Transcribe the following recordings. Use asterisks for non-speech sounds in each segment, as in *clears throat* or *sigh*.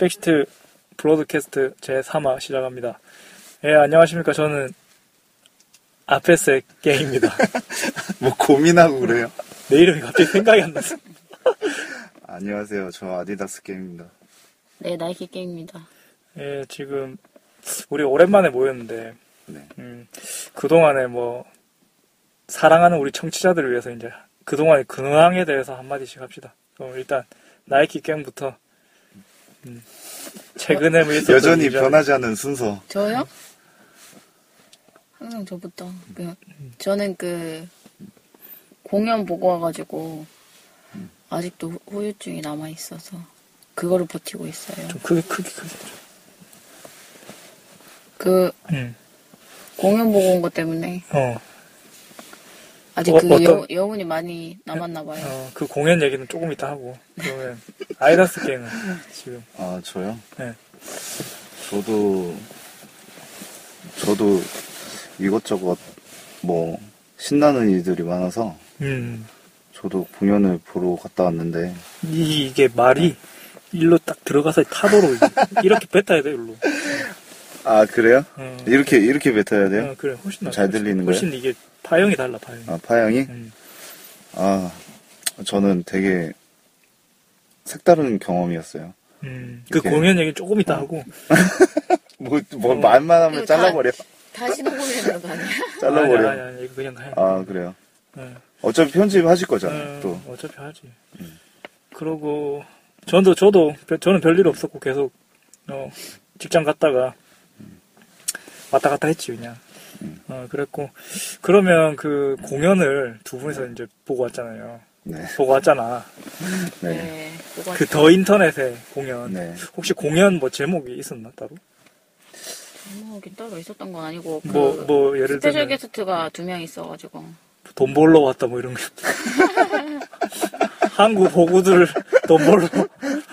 예, 백시트 브로드캐스트 제3화 시작합니다. 예, 안녕하십니까. 저는 아페스의 갱입니다. *laughs* 뭐 고민하고 그래요? 내 이름이 갑자기 생각이 안 나서. *laughs* 안녕하세요. 저 아디다스 게임입니다. 네, 나이키 게임입니다. 예, 지금 우리 오랜만에 모였는데, 네. 음, 그동안에 뭐, 사랑하는 우리 청취자들을 위해서 이제 그동안의 근황에 대해서 한마디씩 합시다. 그럼 일단 나이키 갱부터, 음, 최근에 뭐 있었던 여전히 일이라든지. 변하지 않는 순서. 저요? 항상 저부터. 그, 저는 그, 공연 보고 와가지고, 아직도 후- 후유증이 남아 있어서, 그거를 버티고 있어요. 좀 크게, 크게, 크게. 좀. 그, 음, 공연 보고 온 것 때문에, 어. 아직 어, 그 어떤- 여, 여운이 많이 남았나 봐요. 어, 그 공연 얘기는 조금 이따 하고 그러면 아이다스 갱은 지금 아, 저요? 네. 저도, 저도 이것저것 뭐 신나는 일들이 많아서 음, 저도 공연을 보러 갔다 왔는데 이, 이게 말이 일로 딱 들어가서 타도로 이렇게 뱉어야 돼 일로 아, 그래요? 어, 이렇게, 이렇게 뱉어야 돼요? 어, 그래 훨씬 나잘 들리는 훨씬 이게 파형이 달라 파형이 아, 파양이? 음, 아, 저는 되게 색다른 경험이었어요. 음, 그 이렇게. 공연 얘기 조금 이따 하고 *laughs* 뭐, 뭐 어. 말만 하면 이거 다- 잘라버려. 다시 녹음해야 되는 거 아니야? *laughs* 잘라버려. 아니, 아니, 아니, 이거 그냥 해 아, 그래요? 네. 어차피 편집하실 거잖아요, 어, 또. 어차피 하지 음. 그러고 저도 저도 별- 저는 별일 없었고 계속 어, 직장 갔다가 왔다 갔다 했지 그냥 음. 어 그랬고 그러면 그 공연을 두 분이서 이제 보고 왔잖아요 네. 보고 왔잖아 네. 네. 그 The Internet의 공연 네. 혹시 공연 뭐 제목이 있었나 따로 제목이 따로 있었던 건 아니고, 그, 뭐뭐 예를 special 들면 게스트가 두 명 있어가지고, 돈 벌러 왔다 뭐 이런 거 *laughs* 한국 호구들 돈 벌러 뭐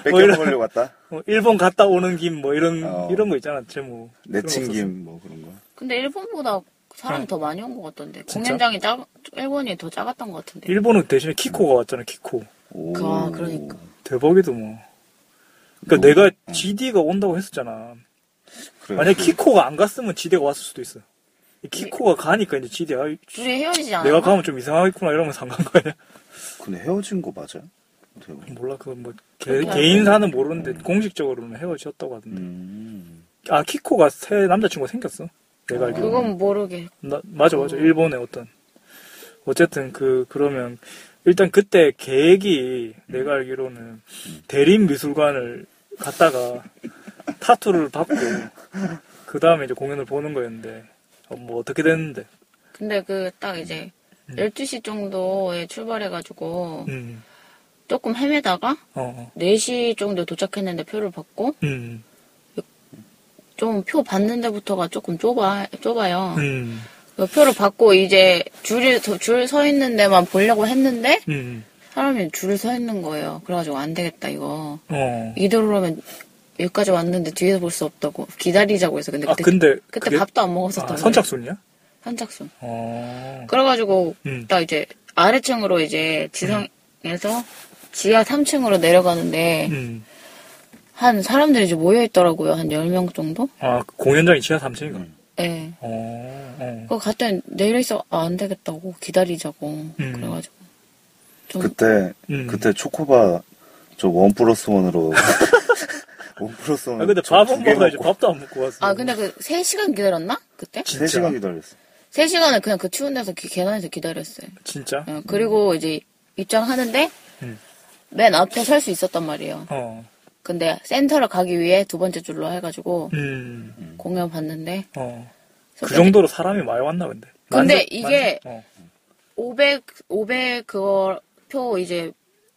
이런 뺏겨먹으려고 왔다? 뭐 일본 갔다 오는 김 뭐 이런 어. 이런 거 있잖아 제목 그런 거 내친 김, 뭐 그런 거. 근데 일본보다 사람이 어. 더 많이 온 것 같던데. 진짜? 공연장이 작, 일본이 더 작았던 것 같은데. 일본은 대신에 키코가 왔잖아, 키코. 오. 그- 아, 그러니까. 대박이도 뭐. 그니까 내가 GD가 온다고 했었잖아. 그래요. 만약에 키코가 안 갔으면 GD가 왔을 수도 있어. 이 키코가 가니까 이제 GD가 둘이 헤어지지 않아? 내가 가면 좀 이상하겠구나 이러면서 안 간거 아니야? 근데 헤어진 거 보면. 몰라, 그건 뭐, 개, 개인사는 모르는데 공식적으로는 헤어졌다고 하던데. 음. 아, 키코가 새 남자친구가 생겼어. 내가 아. 알기로. 그건 모르게. 나, 맞아, 맞아. 일본의 어떤. 어쨌든 그, 그러면, 일단 그때 계획이 내가 알기로는 대림 미술관을 갔다가 *laughs* 타투를 받고, 그 다음에 이제 공연을 보는 거였는데, 어, 뭐 어떻게 됐는데. 근데 그 딱 이제 음. 12시 정도에 출발해가지고 음, 조금 헤매다가 어, 어. 4시 정도에 도착했는데 표를 받고 음, 좀 표 받는 데부터가 조금 좁아, 좁아요. 음, 그 표를 받고 이제 줄을, 줄서 있는 데만 보려고 했는데 음, 사람이 줄을 서 있는 거예요. 그래가지고 안 되겠다 이거. 어. 이대로라면 여기까지 왔는데 뒤에서 볼 수 없다고 기다리자고 해서 근데 아, 그때, 근데. 그때 그게- 밥도 안 아, 먹었었단 말이에요. 선착순이야? 선착순. 어. 그래가지고 음. 딱 이제 아래층으로 이제 지상에서 지하 3층으로 내려가는데 음. 한 사람들이 이제 모여 있더라고요. 한 10명 정도? 아, 그 공연장이 지하 3층인가? 음. 예. 어, 어. 그거 갔더니 내려 있어 아, 안 되겠다고 기다리자고 음. 그래가지고 좀 그때, 음. 그때 초코바 저 원 플러스 원으로. *laughs* 원 플러스 원. 아, 근데 밥은 먹어야지. 밥도 안 먹고 왔어. 아 근데 그 3시간 기다렸나? 그때? 진짜? 3시간 기다렸어. 3시간을 그냥 그 추운 데서 기- 계단에서 기다렸어요. 진짜? 어, 그리고 이제 입장하는데 음. 맨 앞에 설 수 있었단 말이에요. 어. 근데 센터를 가기 위해 두 번째 줄로 해가지고 음. 공연 봤는데 어. 그 정도로 사람이 많이 왔나 근데. 근데 만족- 이게 만족- 어. 500 500 그거 표 이제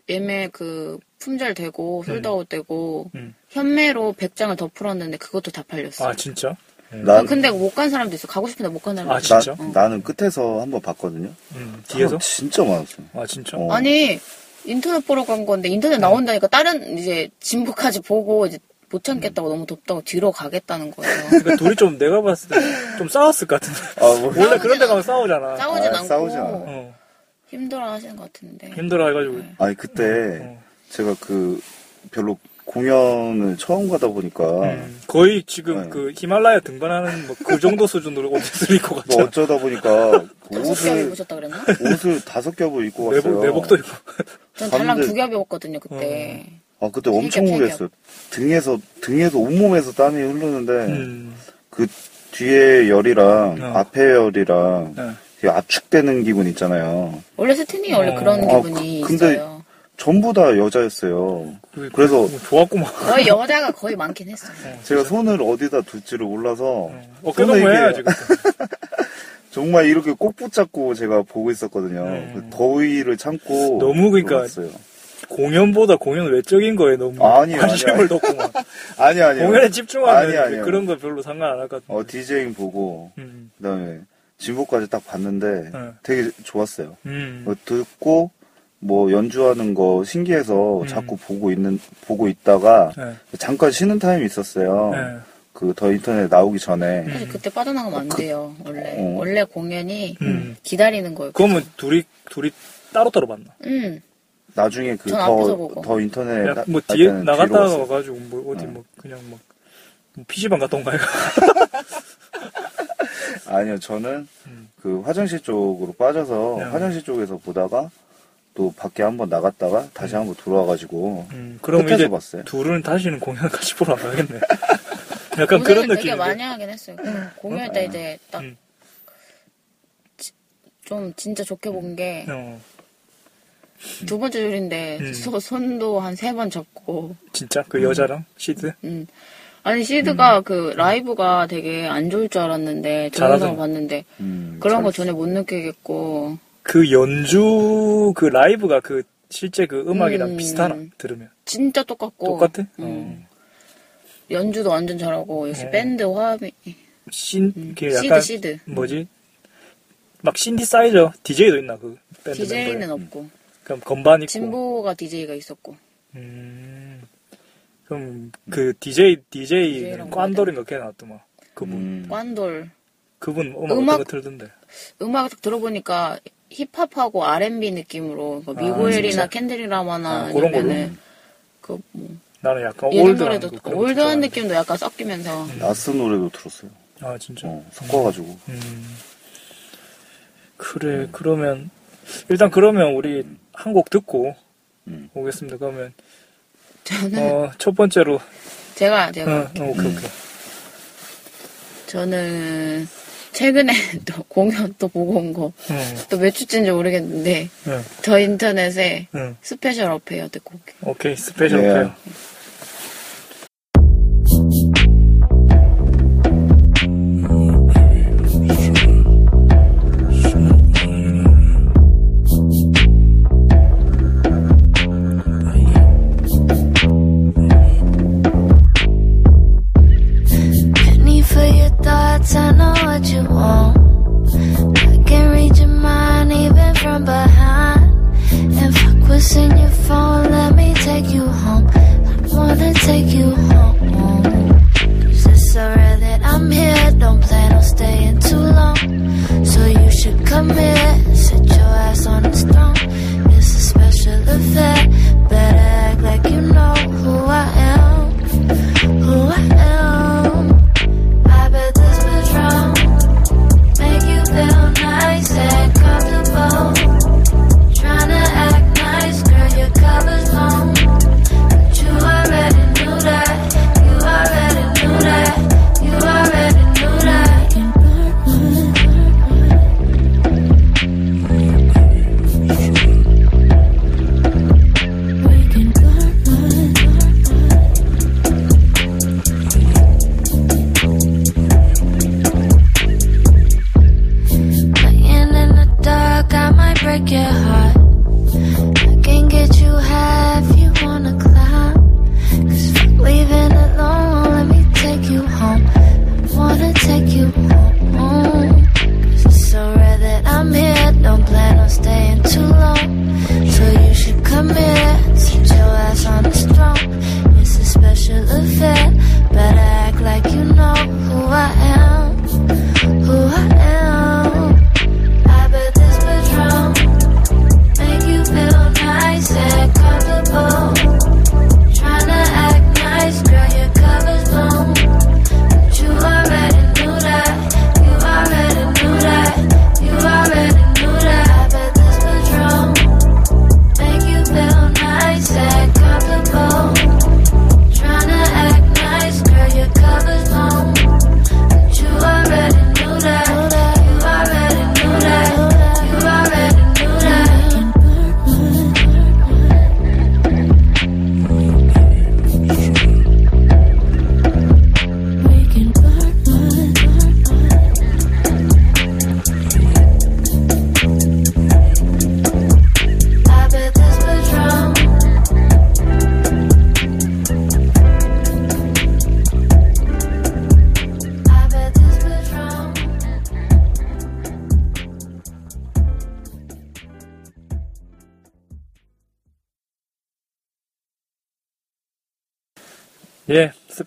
예매 그 품절 되고 솔드아웃 되고 음. 현매로 100장을 더 풀었는데 그것도 다 팔렸어. 아 진짜? 음. 난, 근데 못 간 사람도 있어. 가고 싶은데 못 간 사람도 아, 있어. 나, 진짜? 나는 끝에서 한번 봤거든요. 음. 뒤에서? 사람 진짜 많았어요. 아 진짜? 어. 아니 인터넷 보러 간 건데 인터넷 나온다니까 다른 이제 진보까지 보고 이제 못 참겠다고 너무 덥다고 뒤로 가겠다는 거예요. 그러니까 둘이 좀 내가 봤을 때 좀 싸웠을 것 같은데. 아, 뭐, 원래 그런 데 가면 싸우잖아. 싸우진 아, 않고 싸우진 않아. 어. 힘들어 하시는 것 같은데. 힘들어 해가지고. 아니, 그때 어. 제가 그 별로 공연을 처음 가다 보니까 음, 거의 지금 네. 그 히말라야 등반하는 뭐 그 정도 수준으로 *laughs* 옷을 입고 뭐 갔잖아. 어쩌다 보니까 *laughs* 다섯 겹 옷을 입으셨다 그랬나? 옷을 다섯 겹을 입고 갔어요. 내복 내복도 입고. 전 달랑 두겹 입었거든요 그때. 아 그때 세 엄청 겹, 세 우렸어요. 등에서 등에서 온몸에서 땀이 흐르는데 음, 그 뒤에 열이랑 어. 앞에 열이랑 네. 되게 압축되는 기분 있잖아요. 원래 원래 어. 그런 아, 기분이 그- 근데- 있어요. 전부 다 여자였어요. 그- 그래서 그- 좋았구만. 거의 여자가 거의 많긴 했어요. 제가 손을 어디다 둘지를 몰라서 어깨 손에 동무 이게. *laughs* 정말 이렇게 꼭 붙잡고 제가 보고 있었거든요. 음. 그 더위를 참고 너무 그러니까 놀았어요. 공연보다 공연 외적인 거에 너무 아니요, 관심을 *laughs* 아니요. 뒀구만. 아니 아니요. 공연에 집중하면 아니, 아니요. 그런 거 별로 상관 안할것 같아. 어 디제잉 보고 음, 그다음에 진보까지 딱 봤는데 네. 되게 좋았어요. 음, 뭐 듣고 뭐 연주하는 거 신기해서 음. 자꾸 보고 있는 보고 있다가 네, 잠깐 쉬는 타임이 있었어요. 네. 그더 인터넷 나오기 전에 사실 그때 빠져나가면 안 돼요. 원래 어. 원래 공연이 음. 기다리는 거예요. 그러면 둘이 둘이 따로 따로 봤나? 음. 나중에 그 전 앞에서 더 보고. 더 인터넷 그냥 나- 뭐 할 뒤에 때는 나갔다가 뒤로 갔어요. 와가지고 뭐 어디 네. 뭐 그냥 뭐 PC방 갔다 온가 이거. *laughs* 아니요, 저는 음. 그 화장실 쪽으로 빠져서 네. 화장실 쪽에서 보다가 또 밖에 한번 나갔다가 다시 한번 돌아와가지고 음, 그럼 끝에서 이제 봤어요. 둘은 다시는 공연 같이 보러 안 가겠네. *laughs* 약간 그런 되게 느낌인데. 많이 하긴 했어요. 공연 때 이제 딱좀 음. 진짜 좋게 본게두 어, 번째 줄인데 음. 소- 손도 한 세 번 접고 진짜 그 여자랑 시드. 음. 아니 시드가 그 라이브가 되게 안 좋을 줄 알았는데 잘하더라. 봤는데 음, 그런 거. 전혀 못 느끼겠고 그 연주 그 라이브가 그 실제 그 음악이랑 음. 비슷하나 들으면 진짜 똑같고 똑같아? 음. 연주도 완전 잘하고 역시 어. 밴드 화음이 신 음. 그 Syd 약간 Syd 뭐지? 막 신디사이저 DJ도 있나 그 밴드 DJ는 멤버에? 없고 그럼 건반 있고. 진보가 DJ가 있었고 음. 그럼 그 DJ DJ는 DJ랑 꽌돌인가 걔 나왔더만. 그분 음, 꽌돌 그분 음악, 틀던데. 음악 딱 들어보니까 힙합하고 R&B 느낌으로 그 아, 미고엘이나? 켄드릭 라마나 아, 그런 아니면은 그뭐 나는 약간 올드한 노래도 거 올드한. 느낌도 약간 섞이면서 나스 노래도 들었어요. 아 진짜. 어, 섞어가지고 음. 그래 그러면 일단 그러면 우리 한 곡 듣고 음. 오겠습니다. 그러면 저는 어, 첫 번째로 제가 어, 제가 어, 오케이 음. 오케이. 저는 최근에 *laughs* 또 공연 또 보고 온거또 응, 몇 주째인지 모르겠는데 응, The Internet에 응. Special Affair 듣고 올게요. 오케이 Special 예. 오케이. Penny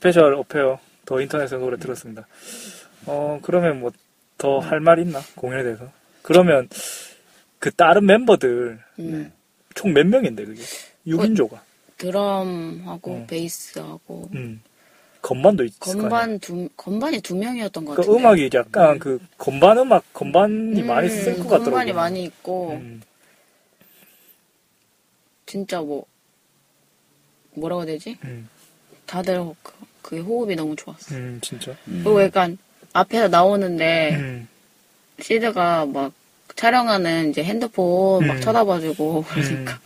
Special Affair The Internet에서 노래 들었습니다. 어, 그러면 뭐 더 할 말 있나? 공연에 대해서. 그러면 그 다른 멤버들 음. 총 몇 명인데 그게? 6인조가. 드럼하고 음. 베이스하고 음. 건반도 있을. 건반 두 건반이 두 명이었던 것그 같은데. 음악이 약간 그 건반 음악 건반이 많이 쓸 것 같더라고. 건반이 많이 있고 음. 진짜 뭐 뭐라고 해야 되지? 음. 다들 그, 그 호흡이 너무 좋았어. 음, 진짜. 그리고 약간 앞에서 나오는데 음. 시드가 막 촬영하는 이제 핸드폰 막 음. 쳐다봐주고 그러니까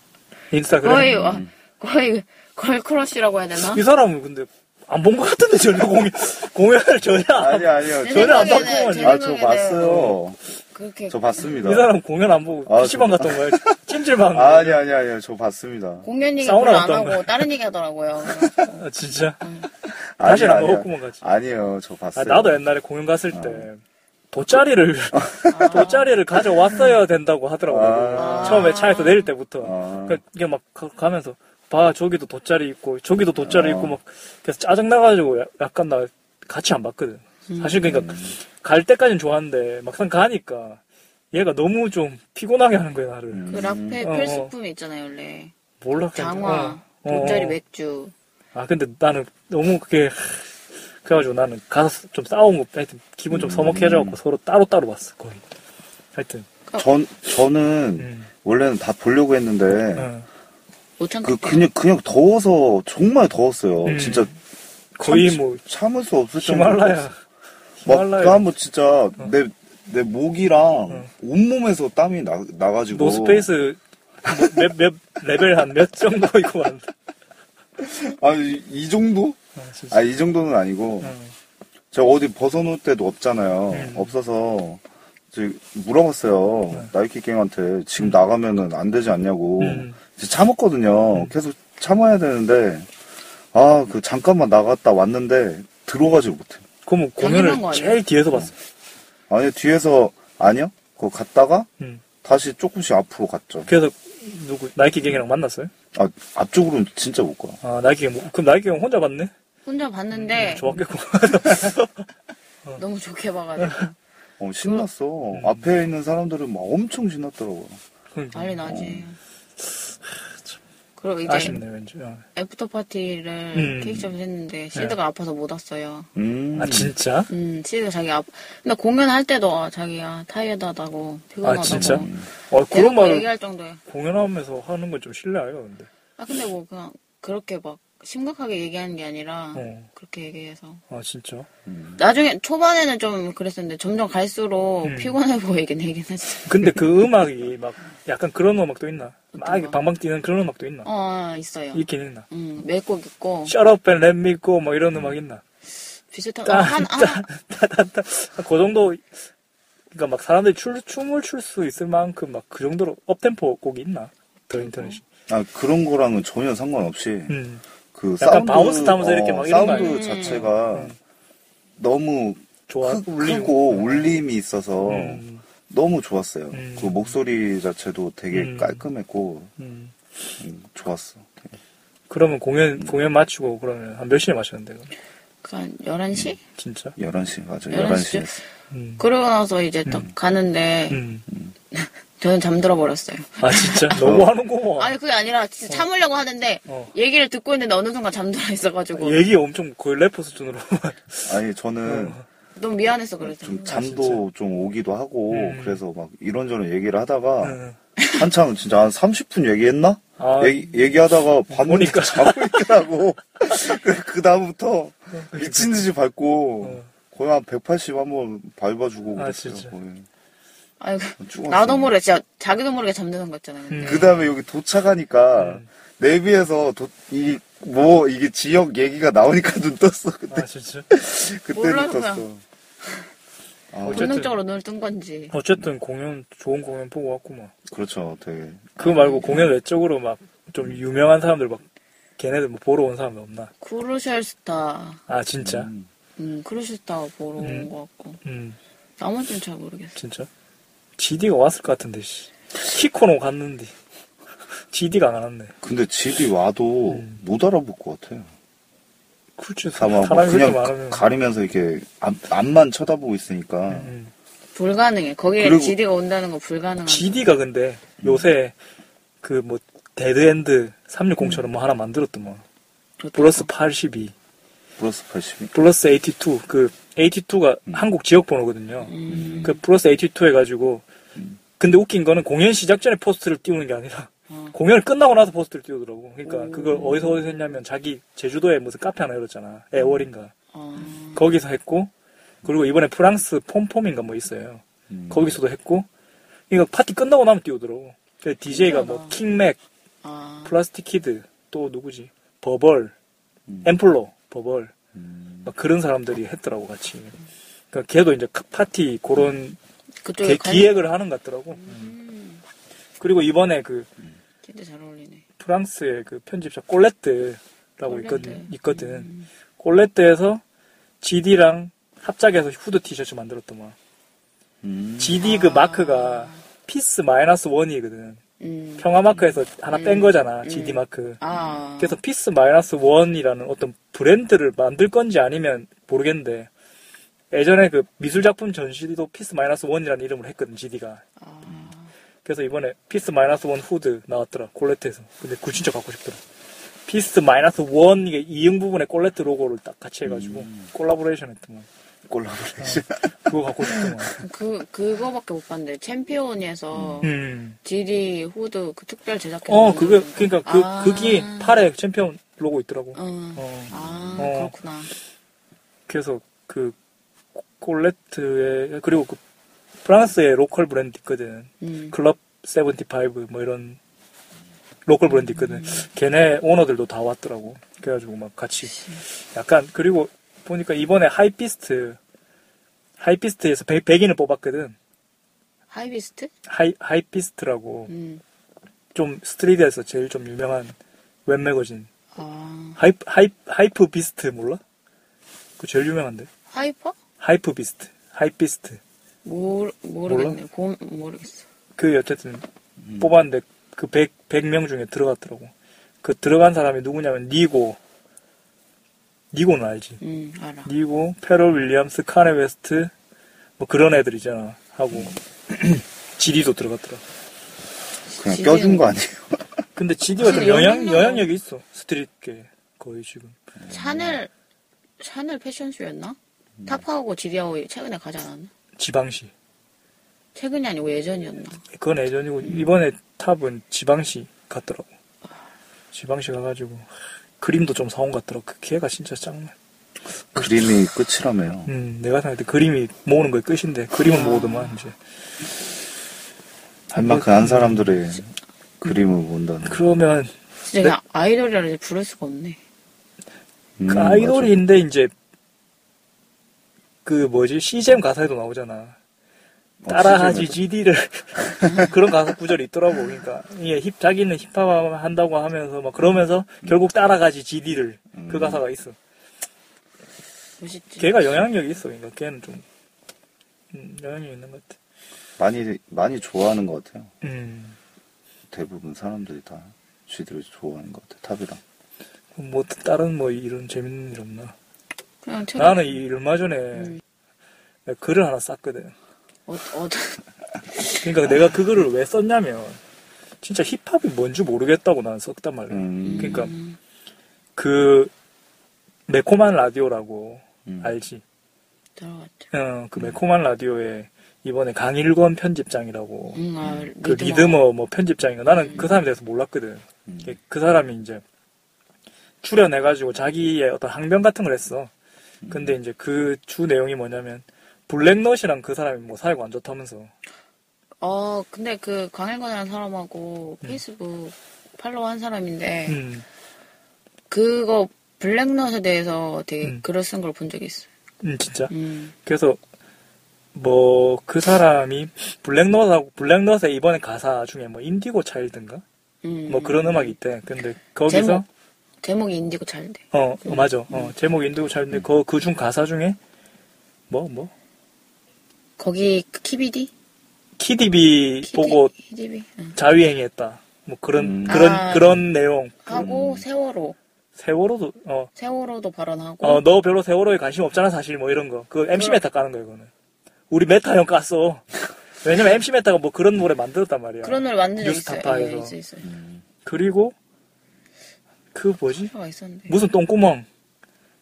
인스타그램. 거의 와, 거의 걸 크러쉬라고 해야 되나? 이 사람은 근데 안 본 것 같은데 전혀 공연 공연을 전혀 안. 아니 아니요. 내 전혀 안 생각에는- 바꾸고 제아 저 생각에는 봤어요. 그렇게 저 봤습니다. 이 사람 공연 안 보고 아, PC방 갔던 거야. *laughs* 찜질방. 아니 아니 아니요. 저 봤습니다. 공연 얘기 사우나 별로 안 갔다 하고 온 거야. 다른 얘기 하더라고요. *laughs* 아, 진짜. 다시는 안. 먹었구만 같이. 아니요. 저 아, 봤어요. 나도 옛날에 공연 갔을 때 돗자리를 *laughs* 돗자리를 가져왔어야 된다고 하더라고. 아. 처음에 차에서 내릴 때부터. 아. 그 이게 막 가- 가면서 봐 저기도 돗자리 있고 저기도 돗자리 아. 있고 막 그래서 짜증 나가지고 야- 약간 나 같이 안 봤거든. 사실 그러니까 갈 때까진 좋았는데 막상 가니까 얘가 너무 좀 피곤하게 하는 거야 나를. 음. 그 라페 어, 어. 필수품이 있잖아요, 원래. 몰라. 장화, 어, 어, 돗자리 어. 맥주. 아 근데 나는 너무 그게 그래가지고 나는 가서 좀 싸운 거 하여튼 기분 좀 서먹해져갖고 서로 따로 따로 봤어 거의. 하여튼. 전 저는 음. 원래는 다 보려고 했는데 어. 못 그. 그냥 그냥 더워서 정말 더웠어요. 음. 진짜 거의 참- 뭐 참을 수 없을 정도로 히말라야. 막 히말라야. 그 한번 진짜 내 내 목이랑 어. 온몸에서 땀이 나 나가지고 노스페이스 뭐 몇, 몇 레벨 한 몇 정도 있고 왔는데. 아이 이 정도? 아, 진짜. 아 이 정도는 아니고 어. 제가 어디 벗어놓을 때도 없잖아요. 음. 없어서 이제 물어봤어요. 나이키 갱한테 지금 나가면은 안 되지 않냐고. 음. 이제 참았거든요. 계속 참아야 되는데 아 그 잠깐만 나갔다 왔는데 들어가지 못해. 그러면 당연한 공연을 거? 제일 뒤에서 봤어. 아니 뒤에서 아니요. 그거 갔다가 음. 다시 조금씩 앞으로 갔죠. 그래서 누구 나이키 갱이랑 만났어요? 아 앞쪽으로는 진짜 못 가. 아 나이키 갱 뭐- 그럼 나이키 갱 혼자 봤네? 혼자 봤는데 좋았겠고. *laughs* 너무 좋게 봐가지고. 어, 신났어. 음. 앞에 있는 사람들은 막 엄청 신났더라고요. 그러니까. 난리 나지. 그리고 이제 아쉽네 왠지. 어. after party를 음. Cakeshop에서 했는데 Syd가 아파서 못 왔어요. 음. 아 진짜? 음, Syd가 자기 아 근데 공연할 때도 아, 자기야 tired하다고 피곤하다고. 아 진짜? 어 그런 말을 얘기할 정도에. 공연하면서 하는 건 좀 실례해요 근데. 아 근데 뭐 그냥 그렇게 막 심각하게 얘기하는 게 아니라 어. 그렇게 얘기해서 아 진짜? 나중에 초반에는 좀 그랬었는데 점점 갈수록 음. 피곤해 보이긴 하긴 했어. 근데 그 음악이 막 약간 그런 음악도 있나? 막 거? 방방 뛰는 그런 음악도 있나? 어 있어요. 있긴 있나? 음, 멜곡 있고 Shut up and let me go 뭐 이런 음악 있나? 비슷한 어, 한 하나 따따 따 *laughs* 그 정도 그러니까 막 사람들이 출, 춤을 출 수 있을 만큼 막 그 정도로 up-tempo 곡이 있나? The Internet이. 아 그런 거랑은 전혀 상관없이 음. 그 약간 사운드 bounce 타면서 이렇게 막 이런 거 사운드 아니에요? 자체가 음. 너무 좋아. 크, 울림. 크고 울림이 있어서 음. 너무 좋았어요. 음. 그 목소리 자체도 되게 음. 깔끔했고 음. 음, 좋았어. 그러면 공연 공연 마치고 그러면 한 몇 시에 마셨는데? 그럼? 한 11시? 진짜? 11시 맞아. 11시? 11시. 음. 그러고 나서 이제 딱 음. 가는데 음. *laughs* 저는 잠들어 버렸어요. 아 진짜 *laughs* 너무 하는구만. 아니 그게 아니라 진짜 참으려고 하는데 어. 얘기를 듣고 있는데 어느 순간 잠들어 있어가지고 얘기 엄청 거의 래퍼 수준으로. 아니 저는 어. 너무 미안해서 그랬어요. 좀 잠도 좀 오기도 하고 음. 그래서 막 이런저런 얘기를 하다가 응. 한참 진짜 한 30분 얘기했나? 아, 얘기, 얘기하다가 봤는데 보니까. *laughs* 자고 있더라고. *laughs* 그 다음부터 미친 듯이 밟고 어. 거의 한 180 한번 밟아주고 아, 그랬어요. 진짜. 거의. 아이고 죽었어. 나도 모르게 진짜 자기도 모르게 잠드는 거 있잖아요. 근데. 음. 그 다음에 여기 도착하니까 음. 내비에서 도, 이, 뭐, 이게 지역 얘기가 나오니까 *laughs* 눈 떴어. 그때, 아 진짜. 그때 몰라, 눈 떴어. 그냥. 아, 어쨌든- 본능적으로 눈을 뜬 건지. 어쨌든 공연 좋은 공연 보고 왔구만. 그렇죠. 되게. 그거 말고 공연 외적으로 막 좀 유명한 사람들 막 걔네들 뭐 보러 온 사람들 없나? Crucial Star, 아 진짜? 음. 음, Crucial Star 보러 온 음. 것 같고. 음 나머지는 잘 모르겠어. 진짜? GD가 왔을 것 같은데 씨. 키코노 갔는데 *laughs* GD가 안 왔네. 근데 GD 와도 음. 못 알아볼 것 같아요. 그렇지. 삼아 사람이 그렇게 그냥 많으면. 가리면서 이렇게 앞, 앞만 쳐다보고 있으니까 음. 불가능해. 거기에 그리고- GD가 온다는 거 불가능한. GD가 근데 요새 그 뭐 Dead End 360처럼 뭐 하나 만들었더만. 플러스 82, 플러스 82. 플러스 82. 그 82가 한국 지역 번호거든요. 음. 그 플러스 82 해가지고. 음. 근데 웃긴 거는 공연 시작 전에 post를 띄우는 게 아니라 어. 공연을 끝나고 나서 post를 띄우더라고. 그러니까 오. 그걸 어디서 어디서 했냐면 자기 제주도에 무슨 카페 하나 열었잖아. 애월인가. 어. 거기서 했고 그리고 이번에 프랑스 Pompon인가 뭐 있어요. 음. 거기서도 했고 이거 파티 끝나고 나면 띄우더라고. 그 DJ가 뭐 신기하다. King Mck, 아. Plastic Kid 또 누구지? Verbal, 음. m-flo, Verbal 음. 막 그런 사람들이 했더라고 같이. 그러니까 걔도 이제 카- 파티 그런 그쪽에 개- 관- 기획을 하는 것 같더라고. 음. 그리고 이번에 그 진짜 잘 어울리네. 프랑스의 그 편집샵 Colette라고 Colette. 있거든. 있거든. 음. Colette에서 GD랑 합작해서 후드 티셔츠 만들었더만. 음. GD 그 아. 마크가 Peace Minus One이거든. 음. 평화 마크에서 하나 뺀 음. 거잖아. 음. GD 마크. 아. 그래서 Peace Minus One이라는 어떤 브랜드를 만들 건지 아니면 모르겠는데 예전에 그 미술 작품 전시도 Peace Minus One이라는 이름을 했거든. GD가. 아. 그래서 이번에 Peace Minus One 후드 나왔더라. Colette에서. 근데 그거 진짜 갖고 싶더라. Peace Minus One 이게 이응 부분에 Colette 로고를 딱 같이 해가지고 음. 콜라보레이션 했더만. 콜라보레이션. 그거 갖고 싶더만. *laughs* 그 그거밖에 못 봤는데 Champion에서 음. GD 후드 그 특별 제작해. 어, 그거, 그니까 그, 아. 그게 팔에 챔피언 로고 있더라고. 어. 어. 아 어. 그렇구나. 그래서 그, Colette의, 그리고 그, 프랑스의 로컬 브랜드 있거든. 음. 클럽 75, 뭐 이런, 로컬 브랜드 있거든. 걔네 오너들도 다 왔더라고. 그래가지고 막 같이. 약간, 그리고 보니까 이번에 Hypebeast, Hypebeast에서 백, 백인을 뽑았거든. Hypebeast? 하이, Hypebeast라고. 음. 좀 street에서 제일 좀 유명한 웹 매거진. 아 Hype, Hype, Hypebeast 몰라? 그 제일 유명한데. Hyper? Hypebeast. Hypebeast. 모르 모르겠네. 고, 모르겠어. 그 어쨌든 음. 뽑았는데 그 100, 100명 중에 들어갔더라고. 그 들어간 사람이 누구냐면 NIGO. NIGO는 알지. 음 알아. NIGO, Pharrell Williams, Kanye West 뭐 그런 애들이잖아. 하고 *clears throat* GD도 들어갔더라. 그냥 껴준 거 아니에요? *laughs* 근데 지디가 좀 영향 영향력- 영향력이 있어. 스트릿계 거의 지금. 샤넬 샤넬 패션쇼였나? 탑하고 지디하고 최근에 가지 않았나? 지방시. 최근이 아니고 예전이었나? 그건 예전이고 이번에 탑은 지방시 갔더라고. 지방시 가가지고 하, 그림도 좀 사온 것 같더라고. 그 걔가 진짜 짱나. 그림이 끝이라며요. 음, 내가 생각할 때 그림이 모으는 거의 끝인데 그림은 아. 모으더만 이제. 할 만큼 한 사람들의 그림을 본다는. 그러면 진짜 그냥 아이돌이라 이제 부를 수가 없네. 음, 그 아이돌인데 이제 그 뭐지 CGM 가사에도 나오잖아. 맞아. 따라하지 어, GD를 *laughs* 그런 가사 구절이 있더라고. 그러니까 이게 힙 자기는 힙합 한다고 하면서 막 그러면서 결국 따라가지 GD를 그 음. 가사가 있어. 멋있지. 걔가 영향력이 있어. 그러니까 걔는 좀 음, 영향력 이 있는 것 같아. 많이 많이 좋아하는 것 같아요. 음. 대부분 사람들이 다 쥐들을 좋아하는 것 같아. 탑이랑. 뭐 다른 뭐 이런 재밌는 일 없나? 그냥 책 나는 이 얼마 전에 음. 내가 글을 하나 썼거든. 어, 어, *laughs* 그러니까 내가 그거를 왜 썼냐면 진짜 힙합이 뭔지 모르겠다고 나는 썼단 말이야. 음. 그러니까 음, 그 매콤한 라디오라고 음. 알지? 들어갔죠. 어, 그 매콤한 라디오에 이번에 강일권 편집장이라고 음, 아, 그 리드머 뭐 편집장인가 나는 그 사람에 대해서 몰랐거든. 음. 그- 그 사람이 이제 출연해가지고 자기의 어떤 항변 같은 걸 했어. 근데 이제 그 주 내용이 뭐냐면 블랙넛이랑 그 사람이 뭐 사이가 안 좋다면서. 어, 근데 그 강일권이라는 사람하고 페이스북 팔로우 한 사람인데 음, 그거 블랙넛에 대해서 되게 음. 글을 쓴 걸 본 적이 있어요. 음 진짜. 음, 그래서 뭐 그 사람이 블랙넛하고 블랙넛의 이번에 가사 중에 뭐 인디고 차일드인가 음. 뭐 그런 음악이 있대. 근데 거기서 제목. 제목이 인디고 잘 돼. 어, 어, 맞아. 어, 제목 인디고 차일드인데 그그 중 가사 중에 뭐 뭐 거기 그 키비디? 키디비 키디- 보고 키디비. 응. 자위행위했다. 뭐 그런 음. 그런 아. 그런 내용. 하고 세월호. 세월호도 어, 세월호도 발언하고 어, 너 별로 세월호에 관심 없잖아 사실 뭐 이런 거. 그 MC 그럼- 메타 까는 거야 이거는. 우리 메타 형 깠어. 왜냐면 MC 메타가 뭐 그런 노래 만들었단 말이야. 그런 노래 있어요. 뉴스타파에서. 예, 있어 있어요. 그리고 그 뭐지? 가 있었는데. 무슨 똥구멍.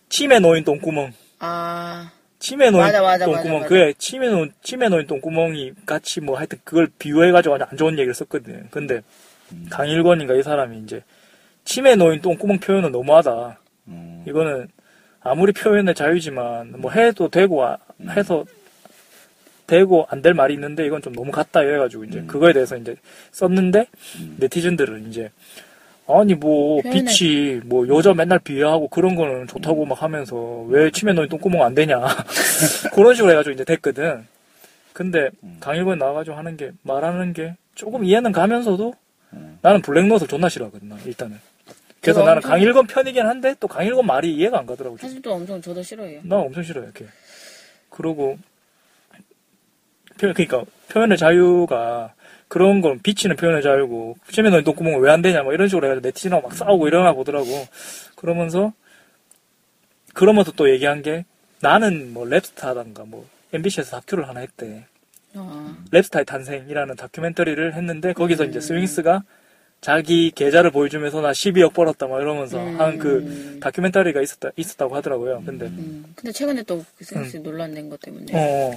침에 놓인 똥구멍. 아 침에 놓인 맞아, 맞아, 똥구멍. 맞아, 맞아. 그게 침에 놓인 침에 놓인 똥구멍이 같이 뭐 하여튼 그걸 비유해가지고 아주 안 좋은 얘기를 썼거든요. 근데 강일권인가 이 사람이 이제 침에 놓인 똥구멍 표현은 너무하다. 음. 이거는 아무리 표현의 자유지만 뭐 해도 되고 아- 해서 되고 안 될 말이 있는데 이건 좀 너무 같다 이래가지고 이제 음. 그거에 대해서 이제 썼는데 음. 네티즌들은 이제 아니 뭐 표현을- 빛이 뭐 여자 맨날 비하하고 그런 거는 좋다고 막 하면서 왜 침에 놓인 똥구멍 안 되냐 *laughs* 그런 식으로 해가지고 이제 됐거든. 근데 음. 강일권 나와가지고 하는 게 말하는 게 조금 이해는 가면서도 음. 나는 블랙노트를 존나 싫어하거든 나 일단은. 그래서 나는 엄청- 강일권 편이긴 한데 또 강일권 말이 이해가 안 가더라고. 사실 또 엄청 저도 싫어해요. 나 엄청 싫어요, 이렇게. 그러고, 표, 그러니까, 표현의 자유가, 그런 건 비치는 표현의 자유고, 침에 넣은 똥구멍은 왜 안 되냐, 뭐 이런 식으로 해가지고 네티즌하고 막 싸우고 이러나 보더라고. 그러면서, 그러면서 또 얘기한 게, 나는 뭐 랩스타단가, 뭐, MBC에서 다큐를 하나 했대. 아, 랩스타의 탄생이라는 다큐멘터리를 했는데, 거기서 음. 이제 스윙스가 자기 계좌를 보여주면서 나 12억 벌었다, 막 이러면서 음. 한그 다큐멘터리가 있었다, 있었다고 하더라고요. 근데, 음. 근데 최근에 또그 센스 논란된 것 때문에 어,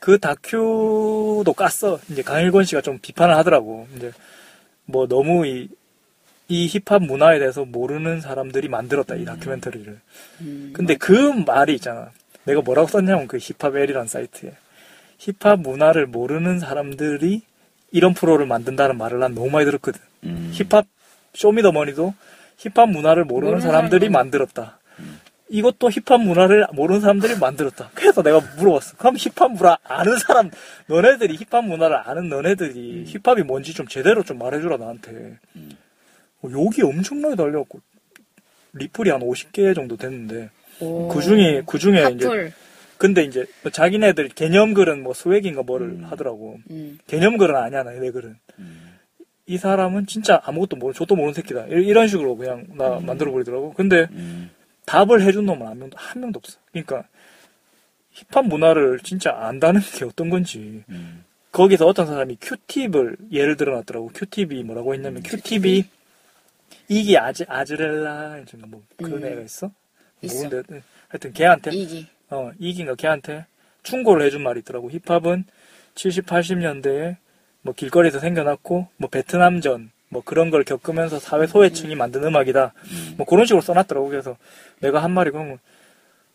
그 다큐도 깠어. 이제 강일권 씨가 좀 비판을 하더라고. 이제 뭐 너무 이, 이 힙합 문화에 대해서 모르는 사람들이 만들었다, 이 다큐멘터리를. 음, 근데 그 말이 있잖아. 내가 뭐라고 썼냐면 그 힙합엘이라는 사이트에. 힙합 문화를 모르는 사람들이 이런 프로를 만든다는 말을 난 너무 많이 들었거든. 음. 힙합 쇼미더머니도 힙합 문화를 모르는 사람들이 만들었다. 이것도 힙합 문화를 모르는 사람들이 만들었다. 그래서 내가 물어봤어. 그럼 힙합 문화 아는 사람, 너네들이 힙합 문화를 아는 너네들이 힙합이 뭔지 좀 제대로 좀 말해주라 나한테. 어, 욕이 엄청나게 달려갖고 리플이 한 50개 정도 됐는데 오. 그 중에 그 중에 이제 핫플 근데 이제 뭐 자기네들 개념 글은 뭐 스웩인가 뭐를 음. 하더라고. 음. 개념 글은 아니야 내 글은. 음. 이 사람은 진짜 아무것도 모르, 저도 모르는 새끼다. 이- 이런 식으로 그냥 나 만들어 버리더라고. 근데 음. 답을 해준 놈은 한 명도, 한 명도 없어. 그러니까 힙합 문화를 진짜 안다는 게 어떤 건지. 음. 거기서 어떤 사람이 큐팁을 예를 들어 놨더라고. 큐팁이 뭐라고 했냐면 큐팁이 이기 아즈, 아즈렐라, 뭐 그런 음. 애가 있어? 있어. 모르는데 하여튼 걔한테 이기 어, 이긴가 걔한테 충고를 해준 말이 있더라고. 힙합은 70, 80년대에 뭐 길거리에서 생겨났고, 뭐 베트남전, 뭐 그런 걸 겪으면서 사회 소외층이 만든 음악이다. 뭐 그런 식으로 써놨더라고. 그래서 내가 한 말이 그러면,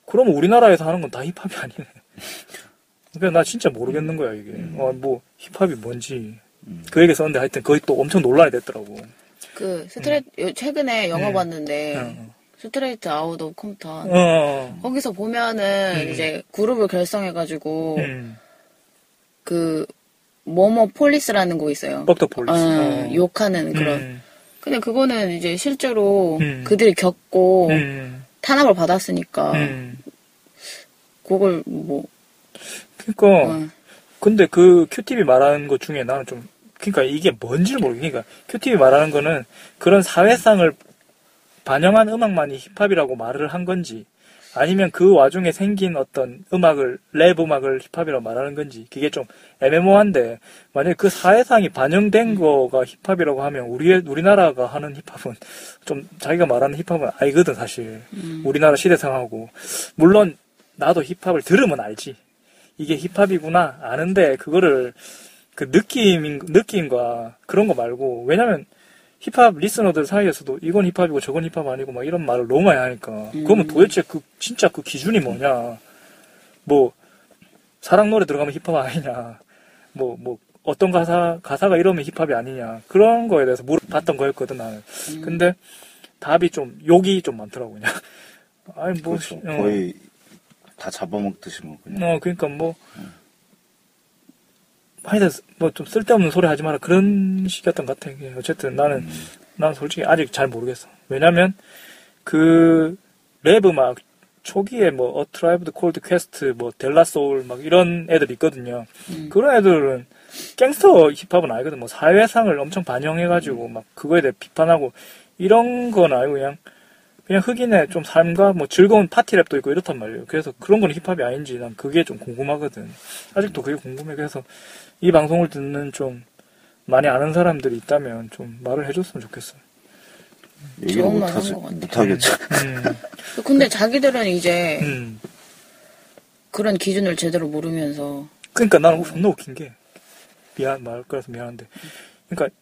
그럼 우리나라에서 하는 건 다 힙합이 아니네. *laughs* 그러니까 나 진짜 모르겠는 거야, 이게. 어, 뭐, 힙합이 뭔지. 음. 그 얘기 썼는데 하여튼 거의 또 엄청 논란이 됐더라고. 그 Straight 요- 최근에 영화 음. 봤는데 어, Straight Outta Compton 어. 어. 거기서 보면은 음. 이제 그룹을 결성해가지고 음. 그 뭐뭐 Police라는 곡 있어요. Fuck the Police. 어, 어. 욕하는 그런. 음. 근데 그거는 이제 실제로 음. 그들이 겪고 음. 탄압을 받았으니까 음. 그걸 뭐 그니까, 어, 근데 그 Q-Tip이 말하는 것 중에 나는 좀 그러니까 이게 뭔지를 모르겠어. 그러니까 Q-Tip이 말하는 거는 그런 사회상을 반영한 음악만이 힙합이라고 말을 한 건지 아니면 그 와중에 생긴 어떤 음악을 랩 음악을 힙합이라고 말하는 건지 그게 좀 애매모호한데 만약에 그 사회상이 반영된 거가 힙합이라고 하면 우리 우리나라가 하는 힙합은 좀 자기가 말하는 힙합은 아니거든 사실. 음. 우리나라 시대상하고. 물론 나도 힙합을 들으면 알지. 이게 힙합이구나 아는데 그거를 그 느낌 느낌과 그런 거 말고 왜냐면 힙합 리스너들 사이에서도 이건 힙합이고 저건 힙합 아니고 막 이런 말을 너무 많이 하니까 그러면 도대체 그 진짜 그 기준이 뭐냐 뭐 사랑 노래 들어가면 힙합 아니냐 뭐뭐 어떤 가사 가사가 이러면 힙합이 아니냐 그런 거에 대해서 물어봤던 거였거든 나는 음. 근데 답이 좀 욕이 좀 많더라고 그냥 *laughs* 아니 뭐 그렇죠. 어. 거의 다 잡아먹듯이 뭐 그냥. 어, 그러니까 뭐, 하여튼 뭐 좀 쓸데없는 소리 하지 마라 그런 식이었던 것 같아. 요 어쨌든 나는, 음. 난 솔직히 아직 잘 모르겠어. 왜냐면, 그, 랩 음악, 초기에 뭐, A Tribe Called Quest, 뭐, De La Soul, 막 이런 애들 있거든요. 음. 그런 애들은 갱스터 힙합은 아니거든. 뭐, 사회상을 엄청 반영해가지고, 막, 그거에 대해 비판하고, 이런 건 아니고, 그냥, 그냥 흑인의 좀 삶과 뭐 즐거운 파티랩도 있고 이렇단 말이에요. 그래서 그런 건 힙합이 아닌지 난 그게 좀 궁금하거든. 아직도 그게 궁금해. 그래서 이 방송을 듣는 좀 많이 아는 사람들이 있다면 좀 말을 해줬으면 좋겠어. 얘기를 좋은 말 못하지. 못하겠죠. 음, 근데 자기들은 이제 음. 그런 기준을 제대로 모르면서 그러니까 나는 존나 웃긴 게 미안 말 그래서 미안한데 그러니까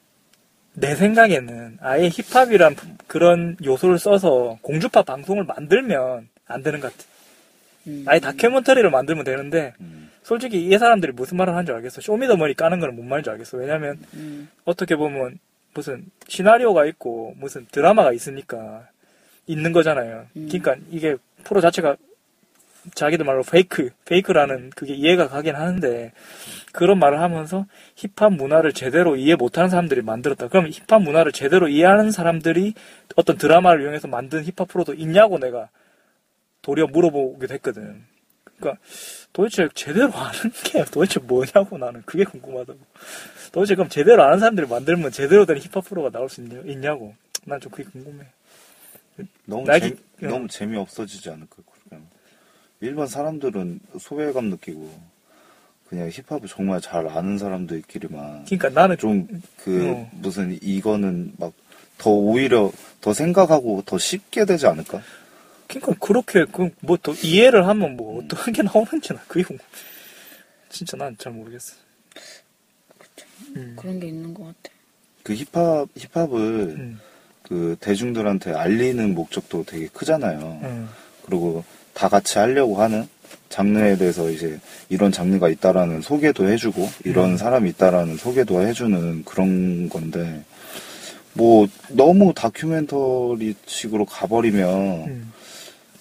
내 생각에는 아예 힙합이란 그런 요소를 써서 공주파 방송을 만들면 안 되는 것 같아. 음, 아예 다큐멘터리를 만들면 되는데 음. 솔직히 이 사람들이 무슨 말을 하는지 알겠어. 쇼미더머니 까는 거는 뭔 말인지 알겠어. 왜냐면 음, 어떻게 보면 무슨 시나리오가 있고 무슨 드라마가 있으니까 있는 거잖아요. 음. 그러니까 이게 프로 자체가 자기들 말로 페이크, 페이크라는 그게 이해가 가긴 하는데 그런 말을 하면서 힙합 문화를 제대로 이해 못하는 사람들이 만들었다. 그럼 힙합 문화를 제대로 이해하는 사람들이 어떤 드라마를 이용해서 만든 힙합 프로도 있냐고 내가 도리어 물어보기도 했거든. 그러니까 도대체 제대로 아는 게 도대체 뭐냐고 나는 그게 궁금하다고. 도대체 그럼 제대로 아는 사람들이 만들면 제대로 된 힙합 프로가 나올 수 있냐, 있냐고. 난 좀 그게 궁금해. 너무, 나기- 재, 어. 너무 재미없어지지 않을까. 일반 사람들은 소외감 느끼고, 그냥 힙합을 정말 잘 아는 사람들끼리만, 그러니까 나는 좀, 그, 어. 무슨, 이거는 막, 더 오히려, 더 생각하고 더 쉽게 되지 않을까? 그러니까 그렇게 그뭐더 이해를 하면 뭐 어떤 게 나오는지 나 그게 궁금. 진짜 난 잘 모르겠어. 음. 그런 게 있는 것 같아. 그 힙합, 힙합을, 음. 그, 대중들한테 알리는 목적도 되게 크잖아요. 음. 그리고 다 같이 하려고 하는 장르에 대해서 이제 이런 장르가 있다라는 소개도 해주고 이런 음. 사람이 있다라는 소개도 해주는 그런 건데 뭐 너무 다큐멘터리 식으로 가버리면 음.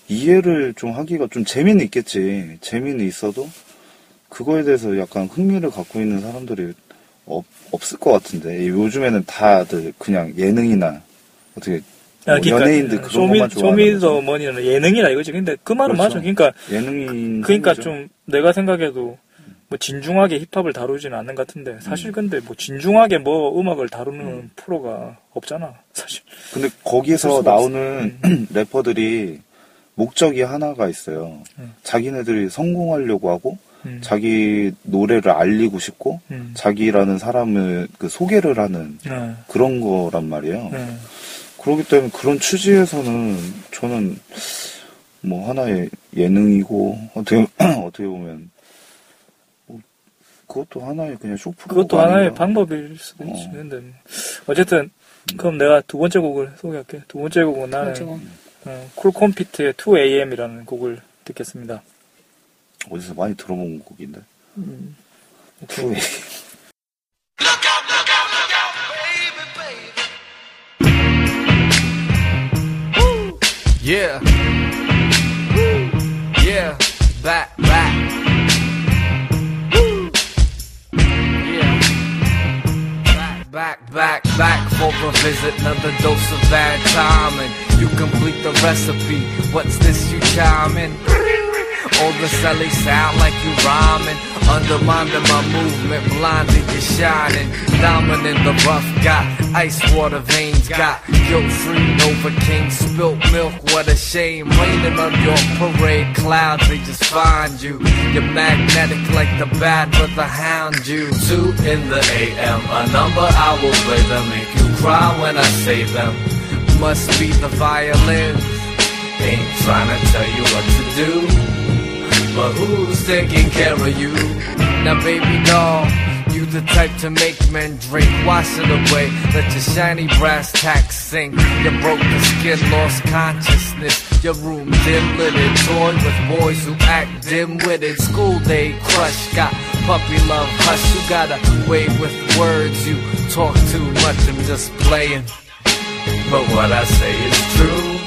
이해를 좀 하기가 좀 재미는 있겠지 재미는 있어도 그거에 대해서 약간 흥미를 갖고 있는 사람들이 없, 없을 것 같은데 요즘에는 다들 그냥 예능이나 어떻게 아, 뭐 연예인들 그런 Show Me, 것만 좋아하는 거죠. Show Me the Money는 예능이라 이거지. 근데 그 말은 그렇죠. 맞아. 그러니까 예능인 그러니까 소리죠. 좀 내가 생각해도 뭐 진중하게 힙합을 다루지는 않는 것 같은데 음. 사실 근데 뭐 진중하게 뭐 음악을 다루는 프로가 없잖아. 사실. 근데 거기서 나오는 *clears throat* 래퍼들이 목적이 하나가 있어요. 음. 자기네들이 성공하려고 하고 음. 자기 노래를 알리고 싶고 음. 자기라는 사람을 그 소개를 하는 네. 그런 거란 말이에요. 네. 그렇기 때문에 그런 취지에서는 저는 뭐 하나의 예능이고 어떻게 *clears throat* 어떻게 보면 뭐 그것도 하나의 그냥 쇼프로 그것도 하나의 방법일 수도 어. 있지. 근데 뭐. 어쨌든 그럼 내가 두 번째 곡을 소개할게. 두 번째 곡은 나는 어, 쿨컴피트의 2AM이라는 곡을 듣겠습니다. 어디서 많이 들어본 곡인데. 음. 투 Yeah. Woo. Yeah. Back, back. Woo. Yeah. Back, back, back, back for a visit. Another dose of bad timing. You complete the recipe. What's this you chiming? All the celly sound like you rhyming. Undermining my movement, blinded you shining. Dominant the rough got ice water veins got guilt free Nova King spilt milk. What a shame. Raining on your parade clouds, they just find you. You're magnetic like the bad with the hound you. Two in the AM, a number I will play them. Make you cry when I say them. Must be the violin. Ain't trying to tell you what to do. But who's taking care of you? Now, baby doll, you the type to make men drink. Wash it away, let your shiny brass tacks sink. You broke the skin, lost consciousness. Your room dim lit, toy with boys who act dim witted. School day crush, got puppy love hush. You got a way with words, you talk too much. I'm just playing. But what I say is true.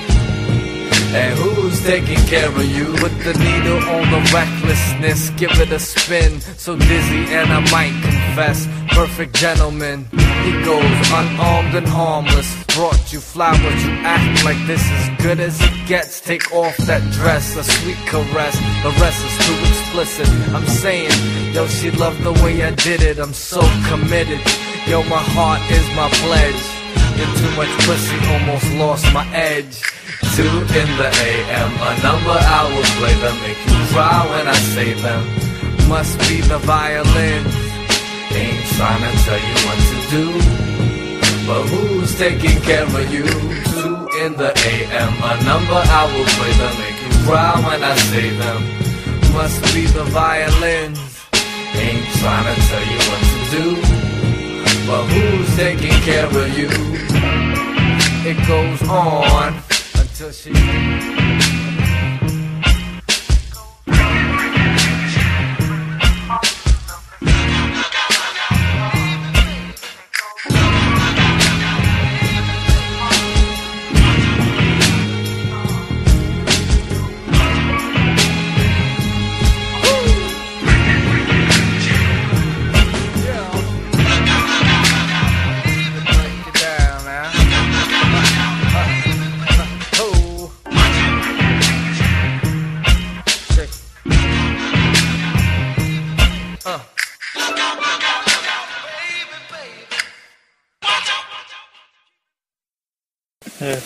And who's taking care of you? Put the needle on the recklessness, give it a spin. So dizzy, and I might confess, perfect gentleman. He goes unarmed and harmless. Brought you flowers, you act like this is good as it gets. Take off that dress, a sweet caress. The rest is too explicit. I'm saying, yo, she loved the way I did it. I'm so committed. Yo, my heart is my pledge. You're too much pussy, almost lost my edge. Two in the AM, a number I will play that make you cry when I say them. Must be the violin. Ain't trying to tell you what to do. But who's taking care of you? Two in the AM, a number I will play that make you cry when I say them. Must be the violins. Ain't trying to tell you what to do. But who's taking care of you? It goes on until she.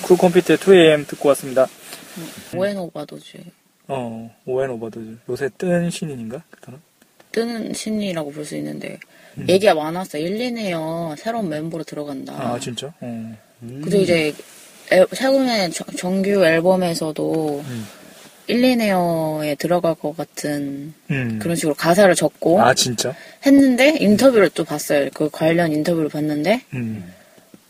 쿨 컴퓨터의 2AM 듣고 왔습니다. Owen Ovadoz 어, Owen Ovadoz. 요새 뜬 신인인가? 그 사람? 뜨는 신인이라고 볼 수 있는데 얘기가 많았어. 1, 2네요. 새로운 멤버로 들어간다. 아, 진짜? 어. 그리고 이제 앨- 최근에 정- 정규 앨범에서도 음. 1, 2네어에 들어갈 것 같은 음. 그런 식으로 가사를 적고 아, 진짜? 했는데 인터뷰를 또 봤어요. 그 관련 인터뷰를 봤는데 음.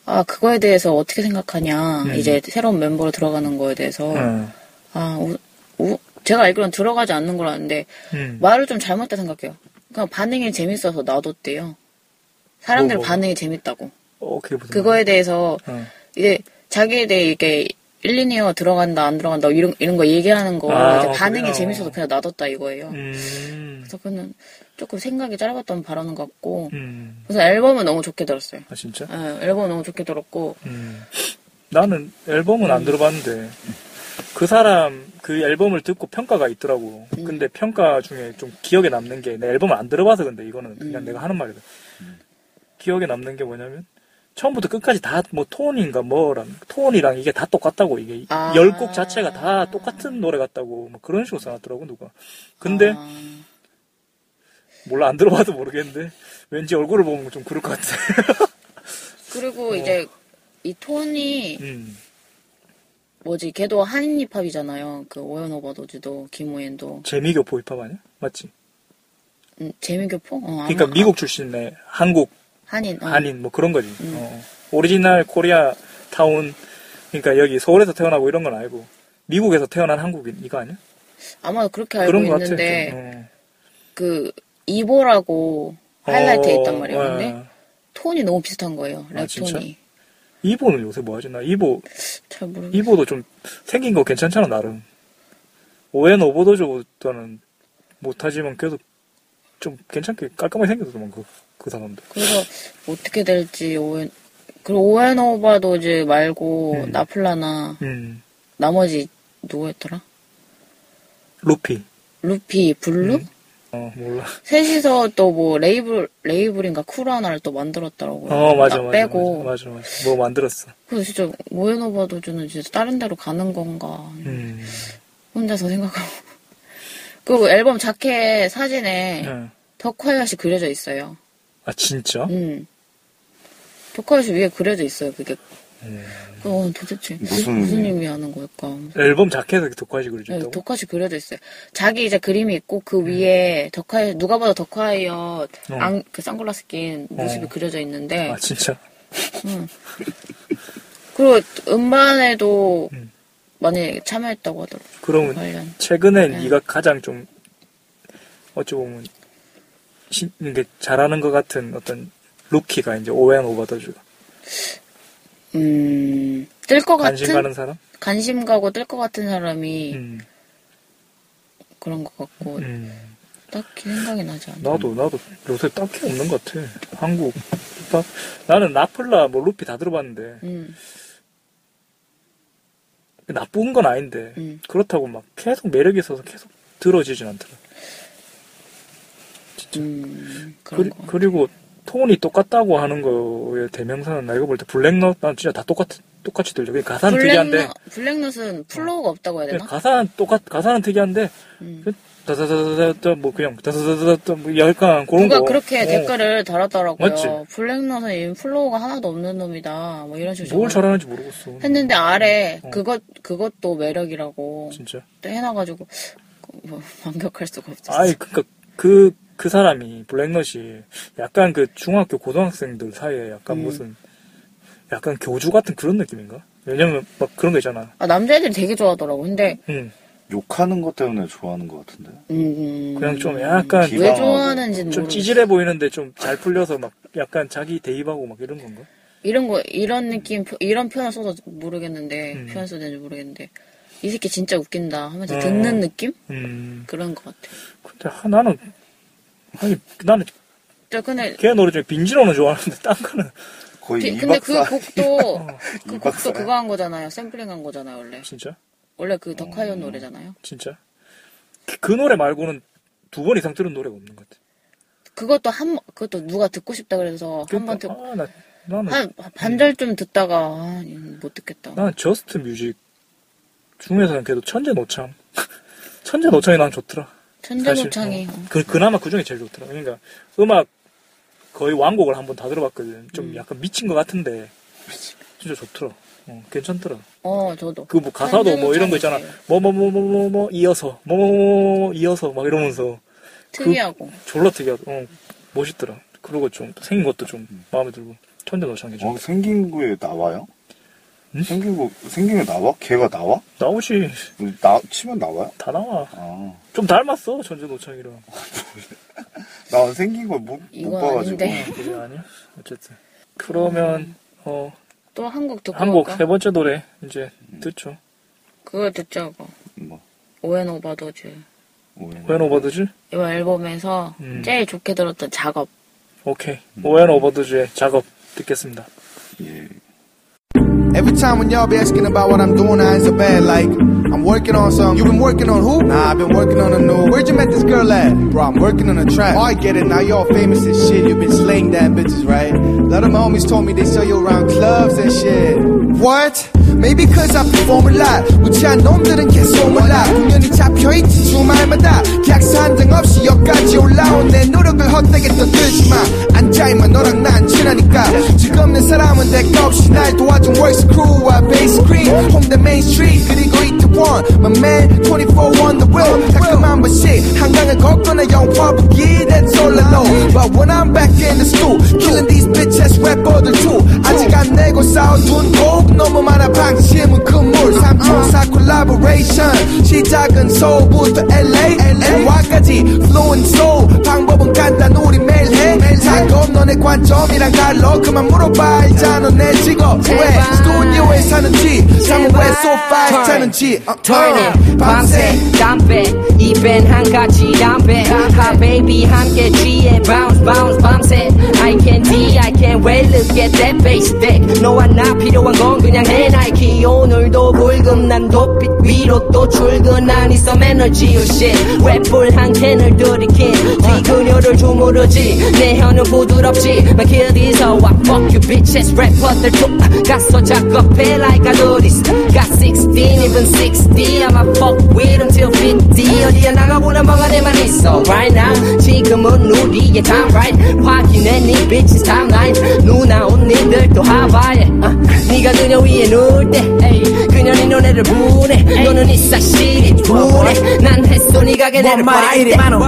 아 그거에 대해서 어떻게 생각하냐 음. 이제 새로운 멤버로 들어가는 거에 대해서 어. 아 우, 우- 제가 알기로는 들어가지 않는 걸 아는데 음. 말을 좀 잘못했다 생각해요. 그냥 반응이 재밌어서 놔뒀대요. 사람들 뭐, 뭐. 반응이 재밌다고. 어, 그거에 대해서? 어. 이제 자기에 대해 이게 1, 2네어 들어간다 안 들어간다 이런 이런 거 얘기하는 거 아, 반응이 그래요? 재밌어서 그냥 놔뒀다 이거예요. 음. 그래서 그는 조금 생각이 짧았던 발언인 것 같고 음. 그래서 앨범은 너무 좋게 들었어요. 아, 진짜? 예, 앨범 너무 좋게 들었고 음. 나는 앨범은 음. 안 들어봤는데 그 사람 그 앨범을 듣고 평가가 있더라고. 음. 근데 평가 중에 좀 기억에 남는 게 내 앨범을 안 들어봐서 근데 이거는 그냥 음. 내가 하는 말이다. 기억에 남는 게 뭐냐면 처음부터 끝까지 다 뭐 톤인가 뭐랑 톤이랑 이게 다 똑같다고 이게 아. 열곡 자체가 다 똑같은 노래 같다고 뭐 그런 식으로 써놨더라고 누가. 근데 아, 몰라 안 들어봐도 모르겠는데 왠지 얼굴을 보면 좀 그럴 것 같아. *laughs* 그리고 이제 이 톤이 음. 뭐지 걔도 한인 힙합이잖아요. 그 Owen Ovadoz도 김호연도 재미교포 힙합 아니야? 맞지? 음, 재미교포? 어, 아마- 그러니까 미국 출신의 한국 한인 어. 한인 뭐 그런 거지. 음. 어. 오리지널 Korea Town 그러니까 여기 서울에서 태어나고 이런 건 아니고 미국에서 태어난 한국인 이거 아니야? 아마 그렇게 알고 그런 거 같아. 있는데 좀, 그 EVO라고 어. Hi-Lite에 어, 있단 말이에요. 어, 근데 어. 톤이 너무 비슷한 거예요. 아, 랩 진짜? 톤이. EVO는 요새 뭐 하지? 나 EVO 잘 모르겠어요. EVO도 좀 생긴 거 괜찮잖아 나름. Owen Ovadoz보다는 못하지만 그래도 좀 괜찮게 깔끔하게 생겼더만 그, 그 사람도. 그래서 어떻게 될지 Owen 그리고 Owen Ovadoz 말고 음. nafla나 음. 나머지 누구였더라? Loopy. Loopy, Bloo? 음. 어 몰라. 셋이서 또 뭐 레이블 레이블인가 쿨 하나를 또 만들었더라고요. 어 맞아 나 맞아 빼고 맞아 맞아 맞아. 뭐 만들었어. 그래서 진짜 Ovadoz는 진짜 다른 데로 가는 건가 음. 혼자서 생각하고 *laughs* 그리고 앨범 자켓 사진에 응. The Quiett이 그려져 있어요. 아 진짜? 음. The Quiett이 위에 그려져 있어요. 그게 음. 어, 도대체 무슨 무슨? 의미 하는 걸까? 앨범 자켓에 독화시 네, 그려졌다고? 덕화시 그려져 있어요. 자기 이제 그림이 있고 그 위에 덕화 누가 봐도 덕화이어 어. 안, 그 선글라스 낀 모습이 어. 그려져 있는데 아 진짜? 그리고 음반에도 음. 많이 참여했다고 하더라고요. 그러면 관련. 최근에 네. 네가 가장 좀 어찌 보면 신, 이게 잘하는 것 같은 어떤 루키가 이제 오웬 오버더즈 음, 뜰것 관심 같은 가는 사람? 관심 가고 뜰 것 같은 사람이 음, 그런 것 같고 음. 딱히 생각이 나지 않아. 나도 나도 요새 딱히 없는 것 같아. 한국 힙합 나는 나플라 뭐 루피 다 들어봤는데 음, 나쁜 건 아닌데 음. 그렇다고 막 계속 매력이 있어서 계속 들어지진 않더라. 음, 그런 그리, 거. 그리고 톤이 똑같다고 하는 거의 대명사는 내가 볼 때 블랙넛 난 진짜 다 똑같 똑같이 들려. 그냥 가사는 특이한데 블랙넛, 블랙넛은 flow가 없다고 해야 되나? 그냥 가사는 똑같 가사는 특이한데 음. 그 다다다다다 뭐 그냥 다다다다다 뭐 약간 그런 누가 거. 그렇게 어. 댓글을 달았더라고요. 맞지? 블랙넛은 이 flow가 하나도 없는 놈이다. 뭐 이런 식으로. 뭘 잘하는지 모르겠어. 했는데 아래 어. 그것 그것도 매력이라고 진짜. 또 해놔가지고 뭐 *laughs* 완벽할 수가 없었어. 아이 그니까 그 그 사람이 블랙넛이 약간 그 중학교 고등학생들 사이에 약간 음. 무슨 약간 교주 같은 그런 느낌인가? 왜냐면 막 그런 거 있잖아. 아, 남자애들이 되게 좋아하더라고. 근데 응. 욕하는 것 때문에 좋아하는 것 같은데. 음, 그냥 좀 약간 왜 좋아하는지는 좀 모르겠어. 찌질해 보이는데 좀 잘 풀려서 막 약간 자기 대입하고 막 이런 건가? 이런 거 이런 느낌 표- 이런 표현 써도 모르겠는데 음. 표현 써도 되는지 모르겠는데 이 새끼 진짜 웃긴다 하면서 어. 듣는 느낌 음. 그런 것 같아. 근데 하- 나는 아니 나는 저 근데 걔 노래 중에 빈지노는 좋아하는데 딴 거는 거의 비- 이 근데 박사. *laughs* 그 곡도 그이 곡도 박사. 그거 한 거잖아요. 샘플링 한 거잖아요. 원래 진짜 원래 그 덕화연 노래잖아요. 진짜 그, 그 노래 말고는 두 번 이상 들은 노래가 없는 것 같아. 그것도 한 그것도 누가 듣고 싶다 그래서 한 번 듣고 아, 나, 나는 한 반절 좀 듣다가 아, 이건 못 듣겠다. 나는 Just Music 중에서는 그래도 천재 노창 *laughs* 천재 노창이 난 좋더라. 천재노창이 사실, 어. 그 그나마 그 중에 제일 좋더라. 그러니까 음악 거의 완곡을 한번 다 들어봤거든. 좀 음. 약간 미친 것 같은데 진짜 좋더라. 어, 괜찮더라. 어 저도 그 뭐 가사도 뭐 이런 거 있잖아. 뭐 뭐 뭐 뭐 뭐 뭐 이어서 뭐 뭐 뭐 이어서 막 이러면서 특이하고 졸라 특이하다. 어, 멋있더라. 그리고 좀 생긴 것도 좀 마음에 들고 천재 노창이 좀 어, 생긴 거에 나와요? 응? 생긴 거, 생긴 게 나와? 걔가 나와? 나오지 나, 치면 나와요? 다 나와. 아. 좀 닮았어 천재 노창이랑. *laughs* 나 생긴 걸 못, 못 이건 봐가지고. 아닌데. 그게 아니야? 어쨌든. 그러면, 어, 또 한곡 듣고 한곡 갈까? 세 번째 노래, 이제, 듣죠. 그거 듣자고 뭐, 오웬 오바도즈 오해. 오웬 오버드즈? 이번 앨범에서 음. 제일 좋게 들었던 작업 오케이. 오웬 오버드즈의 작업 듣겠습니다. 예. Every time when y'all be asking about what I'm doing, I answer bad like I'm working on some. You been working on who? Nah, I've been working on a new. Where'd you met this girl at? Bro, I'm working on a track. Oh, I get it. Now y'all famous and shit. You been slaying that bitches, right? A lot of my homies told me they sell you around clubs and shit. What? Maybe cause I perform a lot. 우치한 놈들은 계속 몰라. 공연이 잡혀있지 주말마다. 계약서 한장 없이 여기까지 올라온 내 노력을 헛되게 떠들지 마. 앉아있만 너랑 난 친하니까. 지금 내 사람은 내가 없이 날 도와준 월스 크루와 베이스 크림. 홍대 메인 스트리트. 그리고 이트 1 My man 24-1 the will. 달콤한 맛이 한강을 young pop. 보기 That's all I know. But when I'm back in the stool Killing these bitch ass 래퍼들 too 아직 안 내고 싸운 돈곡 너무 많아 박치 collaboration. 시작은 서울부터 LA, NY까지 flowing soul. 방법은 간단 우리 매일 해. 작업 너네 관점이랑 달러. 그만 물어봐 알잖아 내 직업. 왜 스튜디오에 사는지, 사무회 소파에 자는지. 어, 어. turning 밤새 담배 입엔 한 가지 담배 하 baby 함께 취해 bounce bounce 밤새 I can D I can well look at that bass deck 너와 나 필요한 건 그냥 내 나이키 오늘도 불금 난도 빛 위로 또 출근한 이 some energy oh shit 랩불 한 캔을 들이킨 뒤 그녀를 주무르지 내 혀는 부드럽지 My kid이서 와 fuck you bitches 래퍼들 또 가서 작업해 like do this got 16 even 60 I'ma fuck with till 50 어디에 나가보나 뭐가 내만 있어 right now 지금은 우리의 time right 확인해 네 bitches timeline 누나 언니들 또 하바에 어, 네가 그녀 위에 누울 때 에이, 그녀는 너네를 보내 너는 이 사실이 두래 난 했어 네가 걔네를 뭔 말이 많어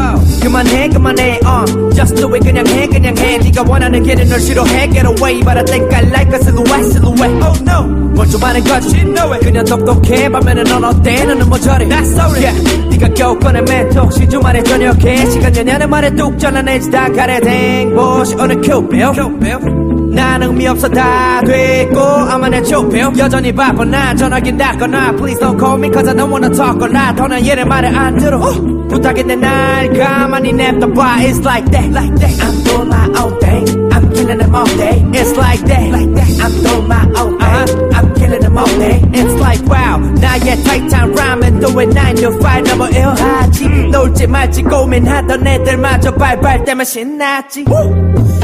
그만해 그만해 uh. Just do it 그냥 해 그냥 해. 네가 원하는 길은 널 싫어해. Get away but I think I like a silhouette silhouette. Oh no. 아는 거지 you know it 그냥 똑똑해. 밤에는 넌 어때? 너는 뭐 저래? That's so yeah. 네가 겨우 꺼낸 멘트 혹시 주말에 저녁에? 시간 연연의 말에 뚝 잘라내지 다 가래 댕보시 어느 큐 빌 난 의미 없어 다 됐고 아마 내 좁혀 여전히 바빠 나 전화기 닫거나 Please don't call me cause I don't wanna talk 거나 더는 얘네 말을 안 들어 부탁인데 날 가만히 냅둬봐 It's like that like that I'm doing my own thing I'm killing them all day It's like that like that I'm doing my own thing uh-huh. I'm killing them all day It's like wow 나의 타이탄 라면 또왜 9 to 5 넘어 일하지 놀지 말지 고민하던 애들마저 발발 때면 신났지 Woo!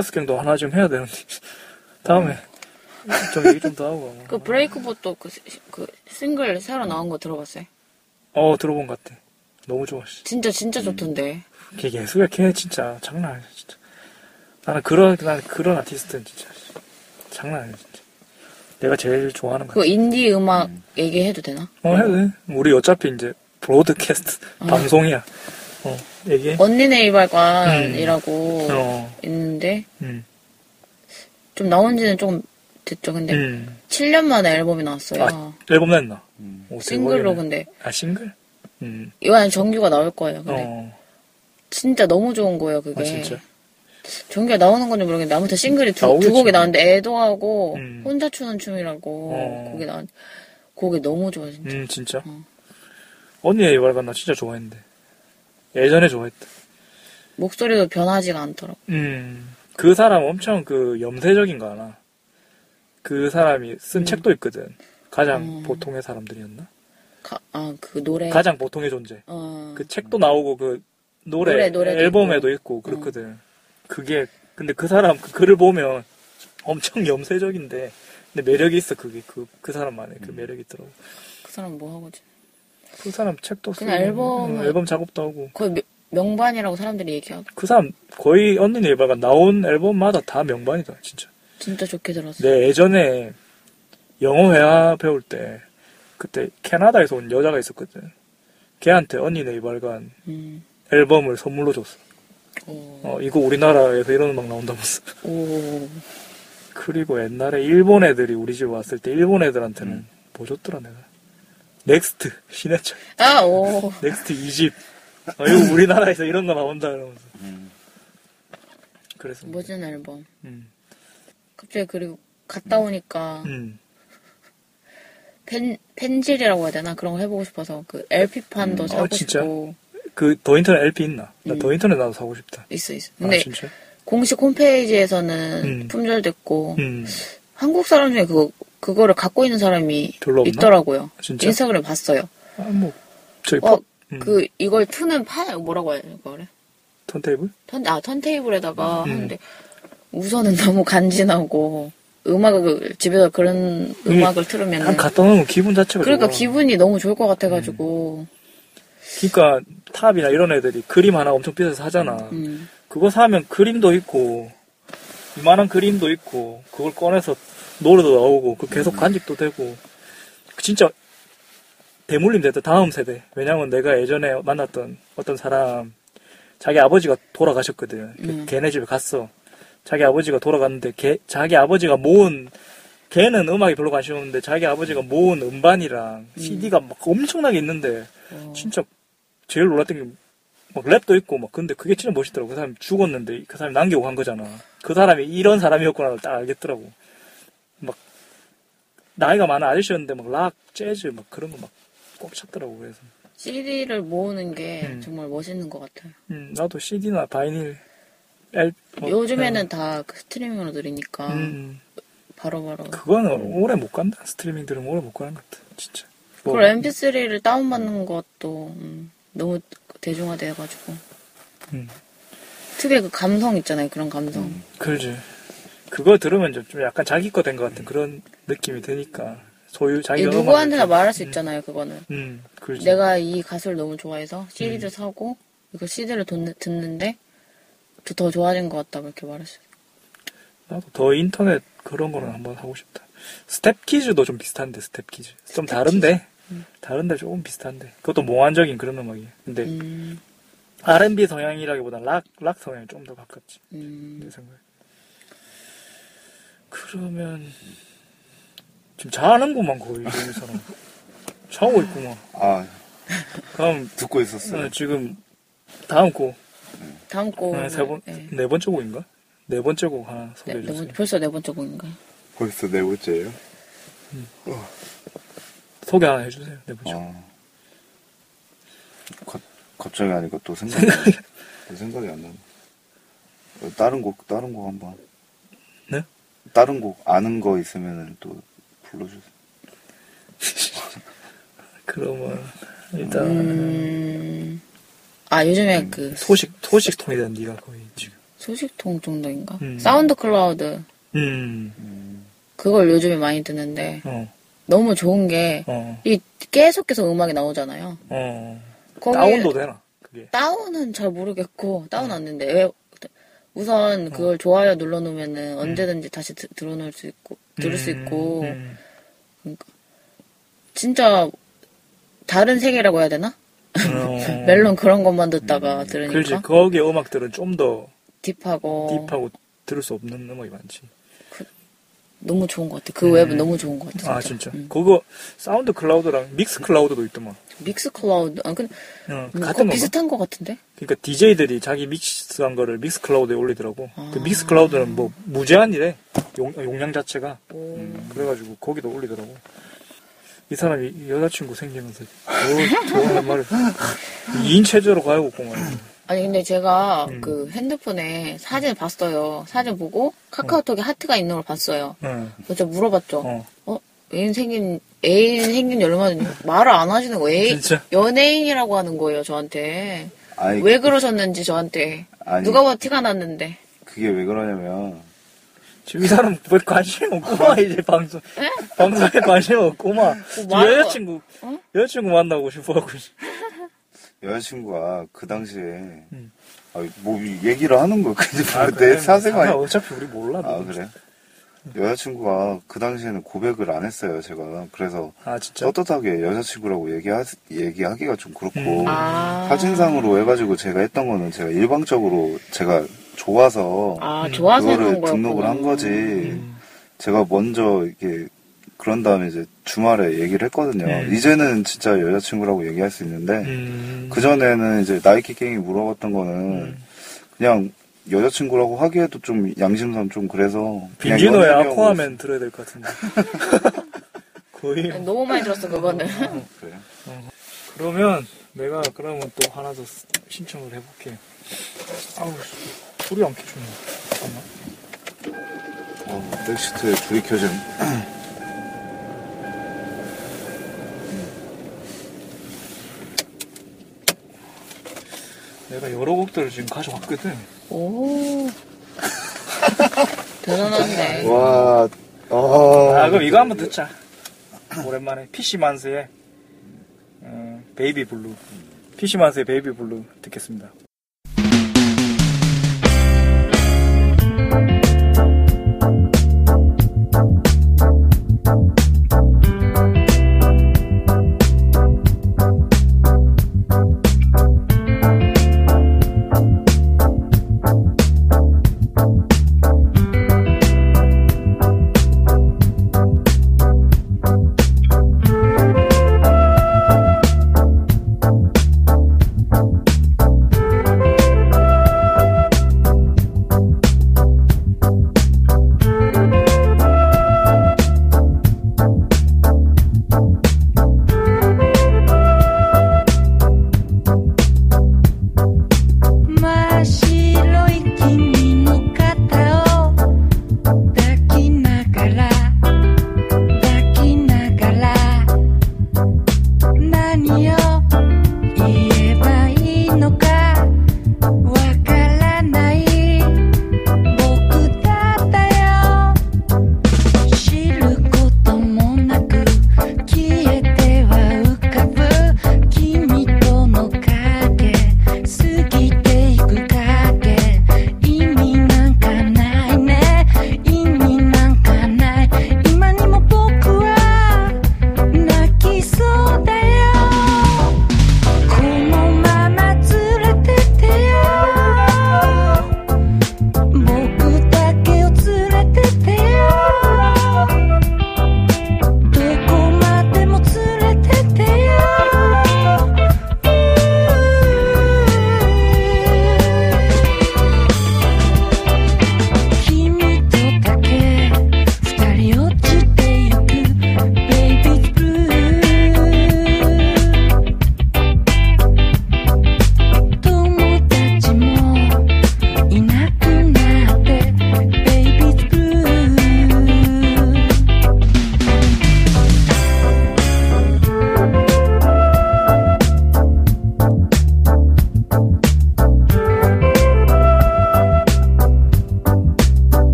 아이다스 갱도 하나 좀 해야 되는데 *laughs* 다음에 좀 얘기 좀 더 하고. 그 Breakbot도 그, 시- 그 싱글 새로 나온 거 들어봤어요? 어 들어본 것 같아. 너무 좋아. 씨. 진짜 진짜 좋던데. 걔 예술이야 걔 진짜 장난 아니야 진짜. 나는 그런 난 그런 아티스트는 진짜 씨. 장난 아니야 진짜. 내가 제일 좋아하는 거. 그거 인디 음악 얘기해도 되나? 어 해도 돼. 우리 어차피 이제 broadcast 방송이야. 어 얘기해. 언니네 이발관이라고 어. 있는데 음. 좀 나온 지는 조금 됐죠. 근데 음. 7년 만에 앨범이 나왔어요. 아 앨범 냈나? 오, 싱글로. 근데 아 싱글? 음. 이번엔 정규가 나올 거예요. 근데 어. 진짜 너무 좋은 거예요. 그게 아 진짜. 정규가 나오는 건지 모르겠는데 아무튼 싱글이 두. 두 곡이 나왔는데 애도하고 음. 혼자 추는 춤이라고 어. 곡이 나왔 곡이 너무 좋아 진짜. 음 진짜. 어. 언니의 이발관 나 진짜 좋아했는데. 예전에 좋아했다. 목소리도 변하지가 않더라고. 음. 그 사람 엄청 그 염세적인 거 알아? 그 사람이 쓴 책도 있거든. 가장 음. 보통의 사람들이었나? 아 그 노래 가장 보통의 존재. 어. 그 책도 나오고 그 노래, 노래, 앨범에도 있고, 그렇거든. 그게 근데 그 사람 그 글을 보면 엄청 염세적인데 근데 매력이 있어 그게 그그 사람만의 그 매력이 있더라고. 그 사람 뭐 하고 지 그 사람 책도 쓰고 그냥 앨범을- 어, 앨범 작업도 하고 거의 명- 명반이라고 사람들이 얘기하고 그 사람 거의 언니네 예발가 나온 앨범마다 다 명반이다 진짜. 진짜 좋게 들었어. 내 예전에 영어 회화 배울 때 그때 캐나다에서 온 여자가 있었거든. 걔한테 언니 네 이발관 음. 앨범을 선물로 줬어. 오. 어, 이거 우리나라에서 이런 음악 나온다면서. 오. 그리고 옛날에 일본 애들이 우리 집 왔을 때 일본 애들한테는 뭐 줬더라 내가. 넥스트 신해철. 아, 오. 넥스트 2집. 어, 이거 우리나라에서 이런 거 나온다 이러면서. 그래서. 멋진 앨범. 음. 갑자기 그리고 갔다 오니까 음. 팬 팬질이라고 해야 되나 그런 거 해보고 싶어서 그 LP판도 음. 사고 어, 진짜? 싶고 그 The Internet LP 있나? 나 음. The Internet 나도 사고 싶다. 있어 있어. 아 근데 진짜? 공식 홈페이지에서는 음. 품절됐고 음. 한국 사람 중에 그거 그거를 갖고 있는 사람이? 있더라고요. 진짜? 인스타그램 봤어요. 아, 뭐 저희 어, 팝 음. 그 이걸 트는 판 뭐라고 해야 되는 거래? 턴테이블? 턴, 아, 턴테이블에다가 음. 하는데 우선은 *laughs* 너무 간지나고 음악을 집에서 그런 음악을 틀으면 한 갖다 놓으면 기분 자체가 그러니까 좋아. 기분이 너무 좋을 것 같아가지고 그러니까 탑이나 이런 애들이 그림 하나 엄청 비싸서 사잖아. 음. 그거 사면 그림도 있고 이만한 그림도 있고 그걸 꺼내서 노래도 나오고 그 계속 간직도 되고. 진짜 대물림 됐다 다음 세대. 왜냐면 내가 예전에 만났던 어떤 사람 자기 아버지가 돌아가셨거든. 그 음. 걔네 집에 갔어. 자기 아버지가 돌아갔는데 걔, 자기 아버지가 모은 걔는 음악에 별로 관심 없는데 자기 아버지가 모은 음반이랑 CD가 막 엄청나게 있는데 어. 진짜 제일 놀랐던 게 막 랩도 있고 막 근데 그게 진짜 멋있더라고. 그 사람 죽었는데 그 사람이 남기고 간 거잖아. 그 사람이 이런 사람이었구나를 딱 알겠더라고. 막 나이가 많은 아저씨였는데 막 락 재즈 막 그런 거막꼭 찾더라고 그래서 CD를 모으는 게 음. 정말 멋있는 것 같아요. 음, 나도 CD나 바이닐 L 뭐, 요즘에는 다그 스트리밍으로 들으니까 음, 음. 바로바로. 그거는 오래 못 간다 스트리밍 들으면 오래 못 가는 것 같아 진짜 뭐, 그리고 MP3를 다운받는 것도 음, 너무 대중화돼가지고 음, 특유의 그 감성 있잖아요. 그런 감성. 그러지 그거 들으면 좀, 좀 약간 자기 거 된 것 같은 그런 느낌이 드니까 소유 자기가 이 누구한테나 말할 수 있잖아요. 그거는. 음, 그렇지. 내가 이 가수를 너무 좋아해서 CD를 음. 사고 이거 CD를 듣는데 더 좋아진 것 같다고 이렇게 말할 수. 나도 더 인터넷 그런 거는 한번 하고 싶다. Stepkids도 좀 비슷한데 Stepkids 좀 다른데 다른데 조금 비슷한데 그것도 몽환적인 그런 음악이에요. 근데 음, R&B 성향이라기보다 락, 락 성향이 좀 더 가깝지 음. 내 생각에. 그러면 지금 자는구만 거의 이 사람 자고 있구만. 아, 그럼 듣고 있었어요. 어, 지금 다음 곡 다음 곡 어, 세 번, 네. 네 번째 곡인가? 네 번째 곡 하나 네, 소개해 네 주세요. 번, 벌써 네 번째 곡인가요? 벌써 네 번째예요? 소개 하나 해주세요. 네 번째. 곡. 아. 가- 갑자기 하니까 또 생각이, *laughs* 또 생각이 안 나네. 어, 다른 곡, 다른 곡 한번. 네? 다른 곡 아는 거 있으면 또 불러주세요. *laughs* 그러면 일단 음, 아 요즘에 그 소식 소식통이다 네가 거의 지금 소식통 정도인가? 음. SoundCloud 음. 그걸 요즘에 많이 듣는데 어. 너무 좋은 게 어. 이 계속해서 음악이 나오잖아요. 어. 거기 다운도 되나? 그게. 다운은 잘 모르겠고 다운 안 되는데 왜 우선 그걸 좋아요 눌러놓으면은 언제든지 다시 드, 들어놓을 수 있고 들을 수 있고 음. 진짜 다른 세계라고 해야 되나? 어. *laughs* 멜론 그런 것만 듣다가 들으니까 그렇지. 거기에 음악들은 좀 더 deep하고 deep하고 들을 수 없는 음악이 많지. 너무 좋은 것 같아. 그 웹은 너무 좋은 것 같아. 아 진짜. 그거 SoundCloud랑 Mixcloud도 있더만. Mixcloud 아 근데 어, 음, 같은 건가? 비슷한 것 같은데? 그러니까 DJ들이 자기 믹스한 거를 Mixcloud에 올리더라고. 아. 그 Mixcloud는 뭐 무제한이래. 용, 용량 자체가. 음, 그래가지고 거기도 올리더라고. 이 사람이 여자친구 생기면서 좋아하는 말을 *laughs* 2인 체제로 가야겠구만. 아니 근데 제가 음. 그 핸드폰에 사진을 봤어요. 사진 보고 카카오톡에 하트가 있는 걸 봤어요. 응. 그래서 물어봤죠. 어. 어 애인 생긴 애인 생긴 얼마 전에 말을 안 하시는 거예요. 진짜? 연예인이라고 하는 거예요 저한테. 아니, 왜 그러셨는지 저한테 아니. 누가 봐도 티가 났는데. 그게 왜 그러냐면 지금 이 사람 왜 관심 없구만 이제 방송 방송에 관심 없구만 지금 뭐 말을- 여자친구 여자친구 만나고 싶어하고 여자친구가 그 당시에 음. 아, 뭐 얘기를 하는 거야. *laughs* 근데 아, 내 그래. 사생활 아, 어차피 우리 몰라 아 그래? 여자친구가 그 당시에는 고백을 안 했어요. 제가 그래서 아 진짜 떳떳하게 여자친구라고 얘기하, 얘기하기가 좀 그렇고 음. 아. 사진상으로 해가지고 제가 했던 거는 제가 일방적으로 제가 좋아서 아 좋아서 그거를. 등록을 한 거지. 음. 제가 먼저 이렇게 그런 다음에 이제 주말에 얘기를 했거든요. 음. 이제는 진짜 여자친구라고 얘기할 수 있는데 음. 그 전에는 이제 나이키 갱이 물어봤던 거는 음. 그냥 여자친구라고 하기에도 좀 양심상 좀 그래서 빈지노의 아쿠아맨 들어야 될 것 같은데 *laughs* 거의 너무 많이 들었어 그거는. 그래요. 그러면 내가 그러면 또 하나 더 신청을 해볼게 아우 불이 안 켜주네 잠깐만 어, 백시트에 불이 켜진 내가 여러 곡들을 지금 가져왔거든. 오. *laughs* 대단한데. 와, 어, 아 그럼 이거 한번 듣자. 오랜만에 PC만스의 어, 베이비 블루. PC만스의 베이비 블루 듣겠습니다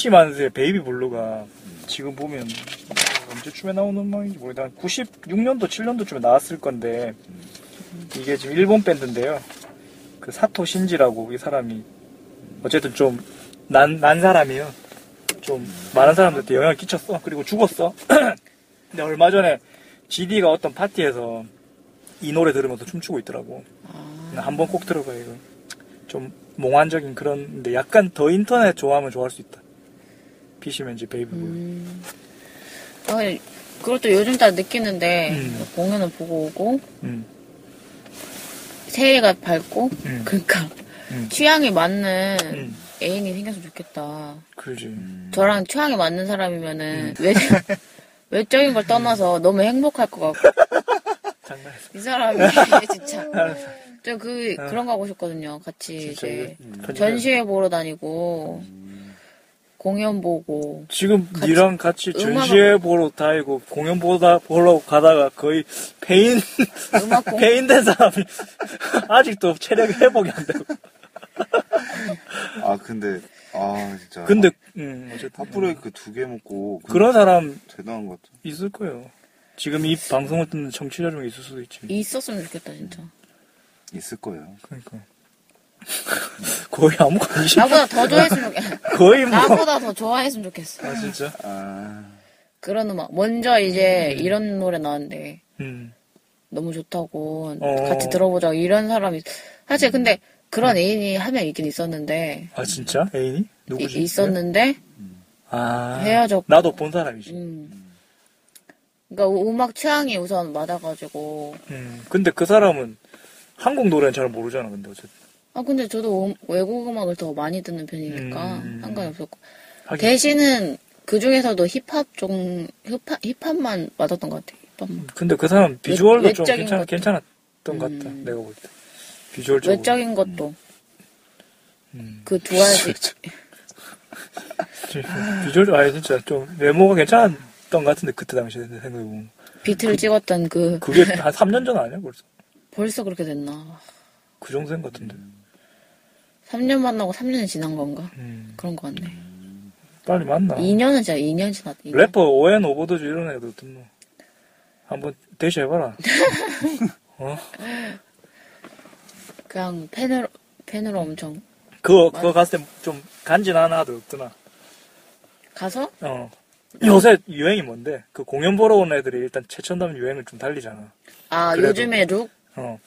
Fishmans의 Baby Blue가 지금 보면 언제쯤에 나온 음악인지 모르겠다. 한 96년도, 7년도쯤에 나왔을 건데 이게 지금 일본 밴드인데요. 그 사토 신지라고 이 사람이 어쨌든 좀 난 난 사람이에요. 좀 많은 사람들한테 영향을 끼쳤어. 그리고 죽었어. *clears throat* 근데 얼마 전에 GD가 어떤 파티에서 이 노래 들으면서 춤추고 있더라고. 한번 꼭 들어봐 이거. 좀 몽환적인 그런데 약간 The Internet 좋아하면 좋아할 수 있다. Fishmans Baby Blue. 아, 그것도 요즘 따라 느끼는데 음. 공연을 보고 오고 음. 새해가 밝고 음. 그러니까 음. 취향이 맞는 음. 애인이 생겼으면 좋겠다. 그러지. 저랑 취향이 맞는 사람이면은 외, *laughs* 외적인 걸 떠나서 너무 행복할 것 같고 *laughs* 장난했어. 이 사람이 *laughs* 진짜 저그 그런 거 하고 싶거든요. 같이 아. 진짜 이제 편집해. 전시회 보러 다니고 공연 보고 지금 같이 니랑 같이 전시회 보러 다니고 공연 보다 보러 가다가 거의 폐인 음악 공 폐인 *laughs* 된 사람이 *laughs* 아직도 체력이 회복이 안 되고. *laughs* 아 근데 아 진짜. 근데 음 어쨌든 핫브레이크 두 개 먹고 그런 사람 대단한 것 같아. 있을 거예요. 지금 이 방송을 듣는 청취자 중에 있을 수도 있지. 있었으면 좋겠다 진짜. 있을 거예요. 그러니까 거의 아무 관심 나보다 더 좋아했으면 좋겠. *laughs* 거의 뭐. 나보다 더 좋아했으면 좋겠어. 아 진짜. 아 그런 음악. 먼저 이제 이런 노래 나왔는데 음. 너무 좋다고 어. 같이 들어보자 이런 사람이 사실 근데 그런 애인이 한 명 있긴 있었는데 아 진짜 애인이 이- 누구지? 있었는데 아 헤어졌고. 나도 본 사람이지. 음. 그러니까 음악 취향이 우선 맞아가지고 음. 근데 그 사람은 한국 노래는 잘 모르잖아. 근데 어쨌든 아 근데 저도 음- 외국 음악을 더 많이 듣는 편이니까 음. 상관이 없었고 하긴 대신은 그 중에서도 힙합 종 힙합, 힙합만 맞았던 것 같아 힙합만 근데 그 사람 비주얼도 좀 외적인 괜찮, 것도. 괜찮았던 것 같다. 음. 내가 볼 때. 비주얼적으로. 외적인 것도 음. 그 두 가지 *laughs* 비주얼, 아니, 진짜 좀 외모가 괜찮았던 것 같은데, 그때 당시에 생각해보면. 비트를 찍었던 그 그게 한 3년 전 아니야, 벌써? 벌써 그렇게 됐나 그 정도 된것 같은데. 3년 만나고 3년이 지난 건가 음. 그런 거 같네 빨리 만나. 2년은 진짜 2년 지났 2년. 래퍼 오엔 오버도즈 이런 애들 뭐 한번 대시해봐라. *laughs* 어? 그냥 팬으로 팬으로 엄청 그거, 그거 갔을 때 좀 간지나는 아들 없더나. 가서 어. 요새 유행이 뭔데? 그 공연 보러 온 애들이 일단 최첨단 유행을 좀 달리잖아. 아 그래도. 요즘에 룩 어.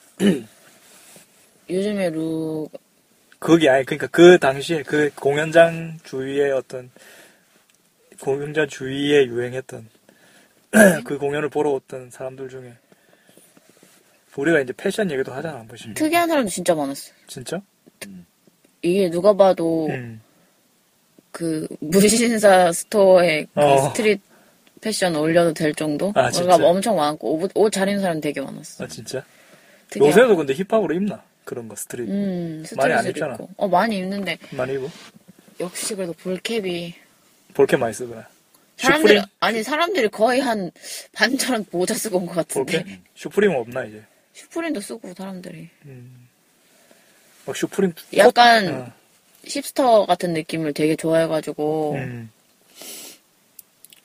요즘에 룩 그게 아니 그러니까 그 당시에 그 공연장 주위에 어떤 공연장 주위에 유행했던 *clears throat* 그 공연을 보러 왔던 사람들 중에 우리가 이제 패션 얘기도 하잖아 한 번씩 특이한 사람도 진짜 많았어 진짜? 이게 누가 봐도 음. 그 무신사 스토어에 그 어. street 패션 올려도 될 정도? 아, 진짜? 가 엄청 많고 옷, 옷잘 입는 사람 되게 많았어. 아 진짜? 특이한- 요새도 근데 힙합으로 입나? 그런 거 street 음, 많이 안 street을 입잖아. 입고. 어 많이 입는데 많이 입어? 역시 그래도 ball cap이 ball cap 많이 쓰구나 사람들이 Supreme? 아니 사람들이 거의 한 반처럼 모자 쓰고 온 것 같은데 볼게? Supreme은 없나 이제? Supreme도 쓰고 사람들이 막 Supreme 약간 어. 힙스터 같은 느낌을 되게 좋아해가지고 음.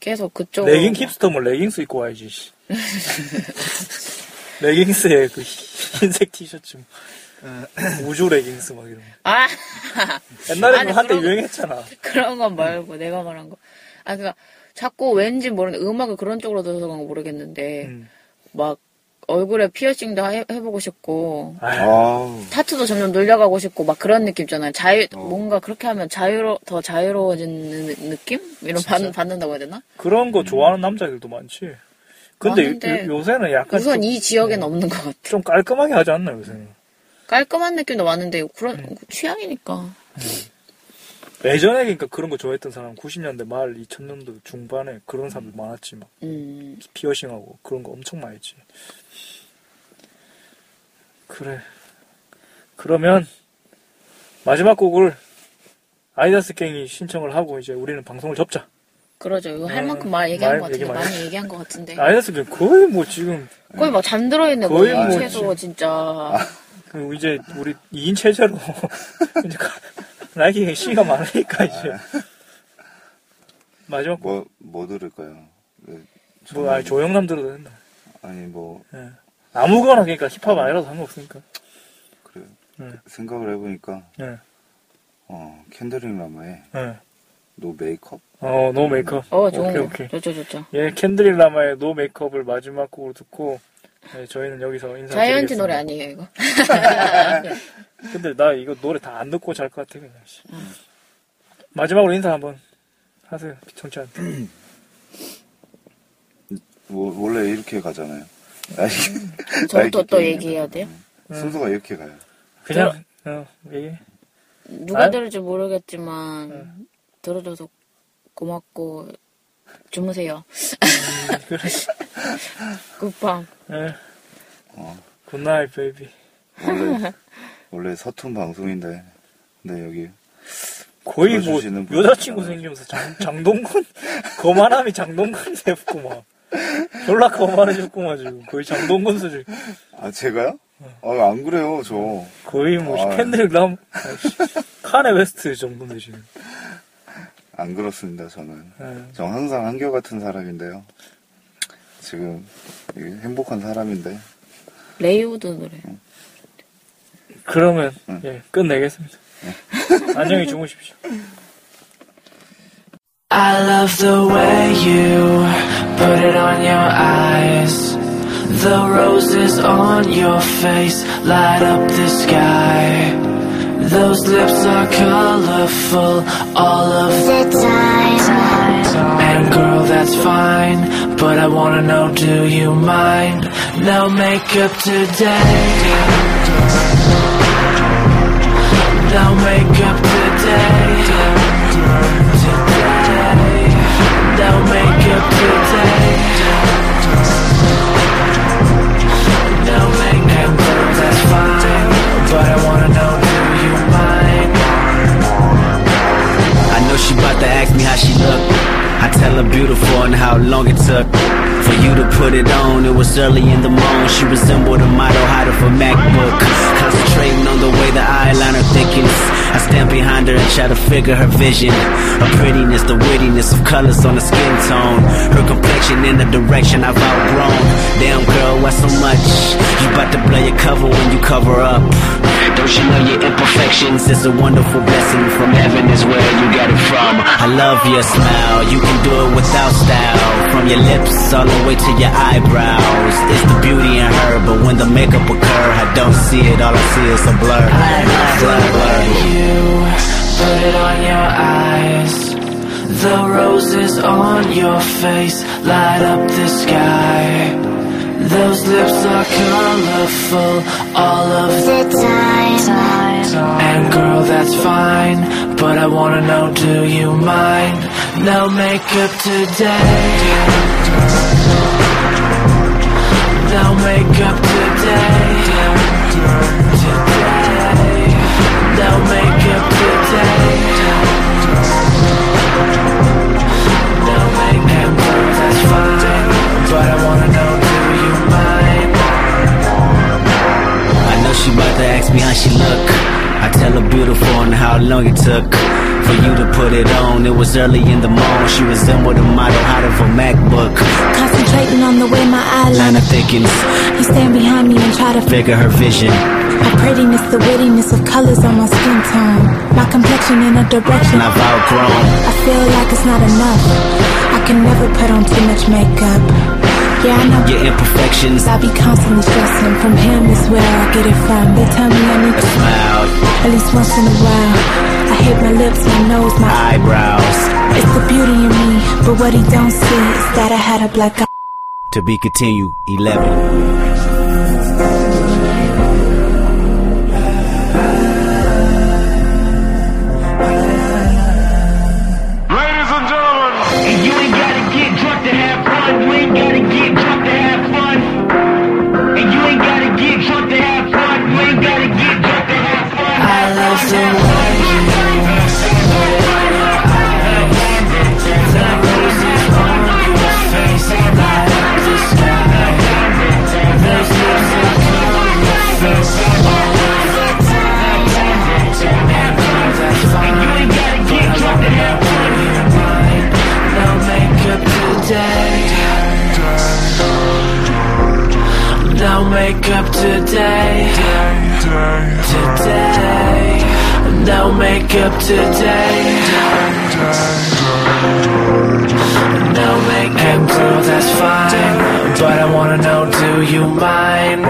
계속 그쪽 레깅 hipster면 레깅스 입고 와야지 씨. *laughs* 레깅스에 그 흰색 티셔츠 뭐. 우주 레깅스 막 이런 거 아 옛날에 아니, 그 한때 그런- 유행했잖아. 그런 건 말고 내가 말한 거. 아 그니까 자꾸 왠지 모르는 음악을 그런 쪽으로 들어서 그런 거 모르겠는데 음. 막 얼굴에 피어싱도 해, 해보고 싶고 타투도 점점 늘려가고 싶고 막 그런 느낌 있잖아요. 자유 어. 뭔가 그렇게 하면 자유로 더 자유로워지는 느- 느낌 이런 받, 받는다고 해야 되나? 그런 거 좋아하는 남자들도 많지. 근데 많은데 요, 새는 약간 우선 좀, 이 지역에는 없는 것 같아. 좀 깔끔하게 하지 않나 요새는. 깔끔한 느낌도 많은데 그런 음. 취향이니까. 예전에 그러니까 그런 거 좋아했던 사람 90년대 말 2000년도 중반에 그런 사람들 많았지 막 음 피어싱하고 그런 거 엄청 많이 했지. 그래. 그러면 마지막 곡을 Adidas Gang이 신청을 하고 이제 우리는 방송을 접자. 그러죠. 이거 할 음, 만큼 말 얘기한 말 것 같은데 얘기 많이 많이 얘기한 것 같은데. Adidas Gang 거의 뭐 지금 거의 막 잠들어 있네. 거의 뭐 최소 진짜. 그 이제 우리 2인 체제로 *laughs* 이제 가- 나이키 씨가 많으니까 이제 마지막 뭐, 뭐 들을까요? 네, 뭐 아니 조영남 들어도 된다. 아니, 뭐, 예. 아무거나 그러니까 힙합 아니라도 상관없으니까. 그래. 네. 생각을 해보니까, 예. 어, Kendrick Lamar의 예. No Makeup? 어, No Makeup. 어, 좋은 오케이, 거. 오케이. 좋죠, 좋죠. 예, Kendrick Lamar의 No Makeup을 마지막 곡으로 듣고, 예, 저희는 여기서 인사 자이언티 노래 아니에요, 이거? *laughs* 근데 나 이거 노래 다 안 듣고 잘 것 같아, 그냥. 씨. 마지막으로 인사 한번 하세요, 청취한테. *clears throat* 뭐, 원래 이렇게 가잖아요. 아니, 저부터 또 얘기해야 돼요? 순서가 이렇게 가요. 그냥, 어, 얘기해. 누가 아? 들을지 모르겠지만, 들어줘서 고맙고, 주무세요. 그래. *laughs* 굿밤. 예. 어. Good night, baby. 원래, *laughs* 원래 서툰 방송인데, 근데 여기, 거의 뭐, 여자친구. 생기면서 장, 장동건, 거만함이 장동건이 됐구만. 졸라 거만해졌구만, 지금. 거의 장동건 수준. 아, 제가요? 아, 안 그래요, 저. 거의 뭐, 아. Kendrick 람, 아이씨, Kanye West 정도인데, 지금. 안 그렇습니다, 저는. 예. 저 항상 한결같은 사람인데요. 지금, 행복한 사람인데, 레이우드 노래. 그러면, 응. 예, 끝내겠습니다. 안녕히 주무십시오. I love the way you put it on your eyes. The roses on your face light up the sky. Those lips are colorful all of the time. And girl, that's fine. But I wanna know, do you mind? No makeup today. No makeup today. Today. No makeup today. No makeup, that's fine. But I wanna know, do you mind? I know she about to ask me how she look. Tell her beautiful and how long it took for you to put it on. It was early in the morning. She resembled a model hide of a MacBook. Concentrating on the way the eyeliner thickens. I stand behind her and try to figure her vision. Her prettiness, the wittiness of colors on the skin tone. Her complexion in the direction I've outgrown. Damn girl, why so much? You about to blow your cover when you cover up. Don't you know your imperfections is a wonderful blessing from heaven is where you got it from. I love your smile, you can do it without style. From your lips all the way to your eyebrows. It's the beauty in her, but when the makeup occur, I don't see it. All I see is a blur. Blur, blur. You put it on your eyes. The roses on your face light up the sky. Those lips are colorful all of the time. And girl, that's fine. But I wanna know, do you mind? No makeup today. No makeup today. Today. Today. No makeup, girl, that's fine. But I wanna know, do you mind? I know she about to ask me how she look. I tell her beautiful and how long it took for you to put it on. It was early in the morning. She resembled a model out of a MacBook. Concentrating on the way my eyeliner thickens, You stand behind me and try to figure her vision. My prettiness, the wittiness of colors on my skin tone. My complexion in a direction I've outgrown. I feel like it's not enough. I can never put on too much makeup. Yeah, I know Your imperfections, I be constantly stressing. From him is where I get it from. They tell me I need a to smile, at least once in a while. I hate my lips, my nose, my eyebrows. It's the beauty in me, but what he don't see is that I had a black eye. To be continued, 11. Today, today. No makeup today. No makeup, girl, that's fine. But I wanna know, do you mind?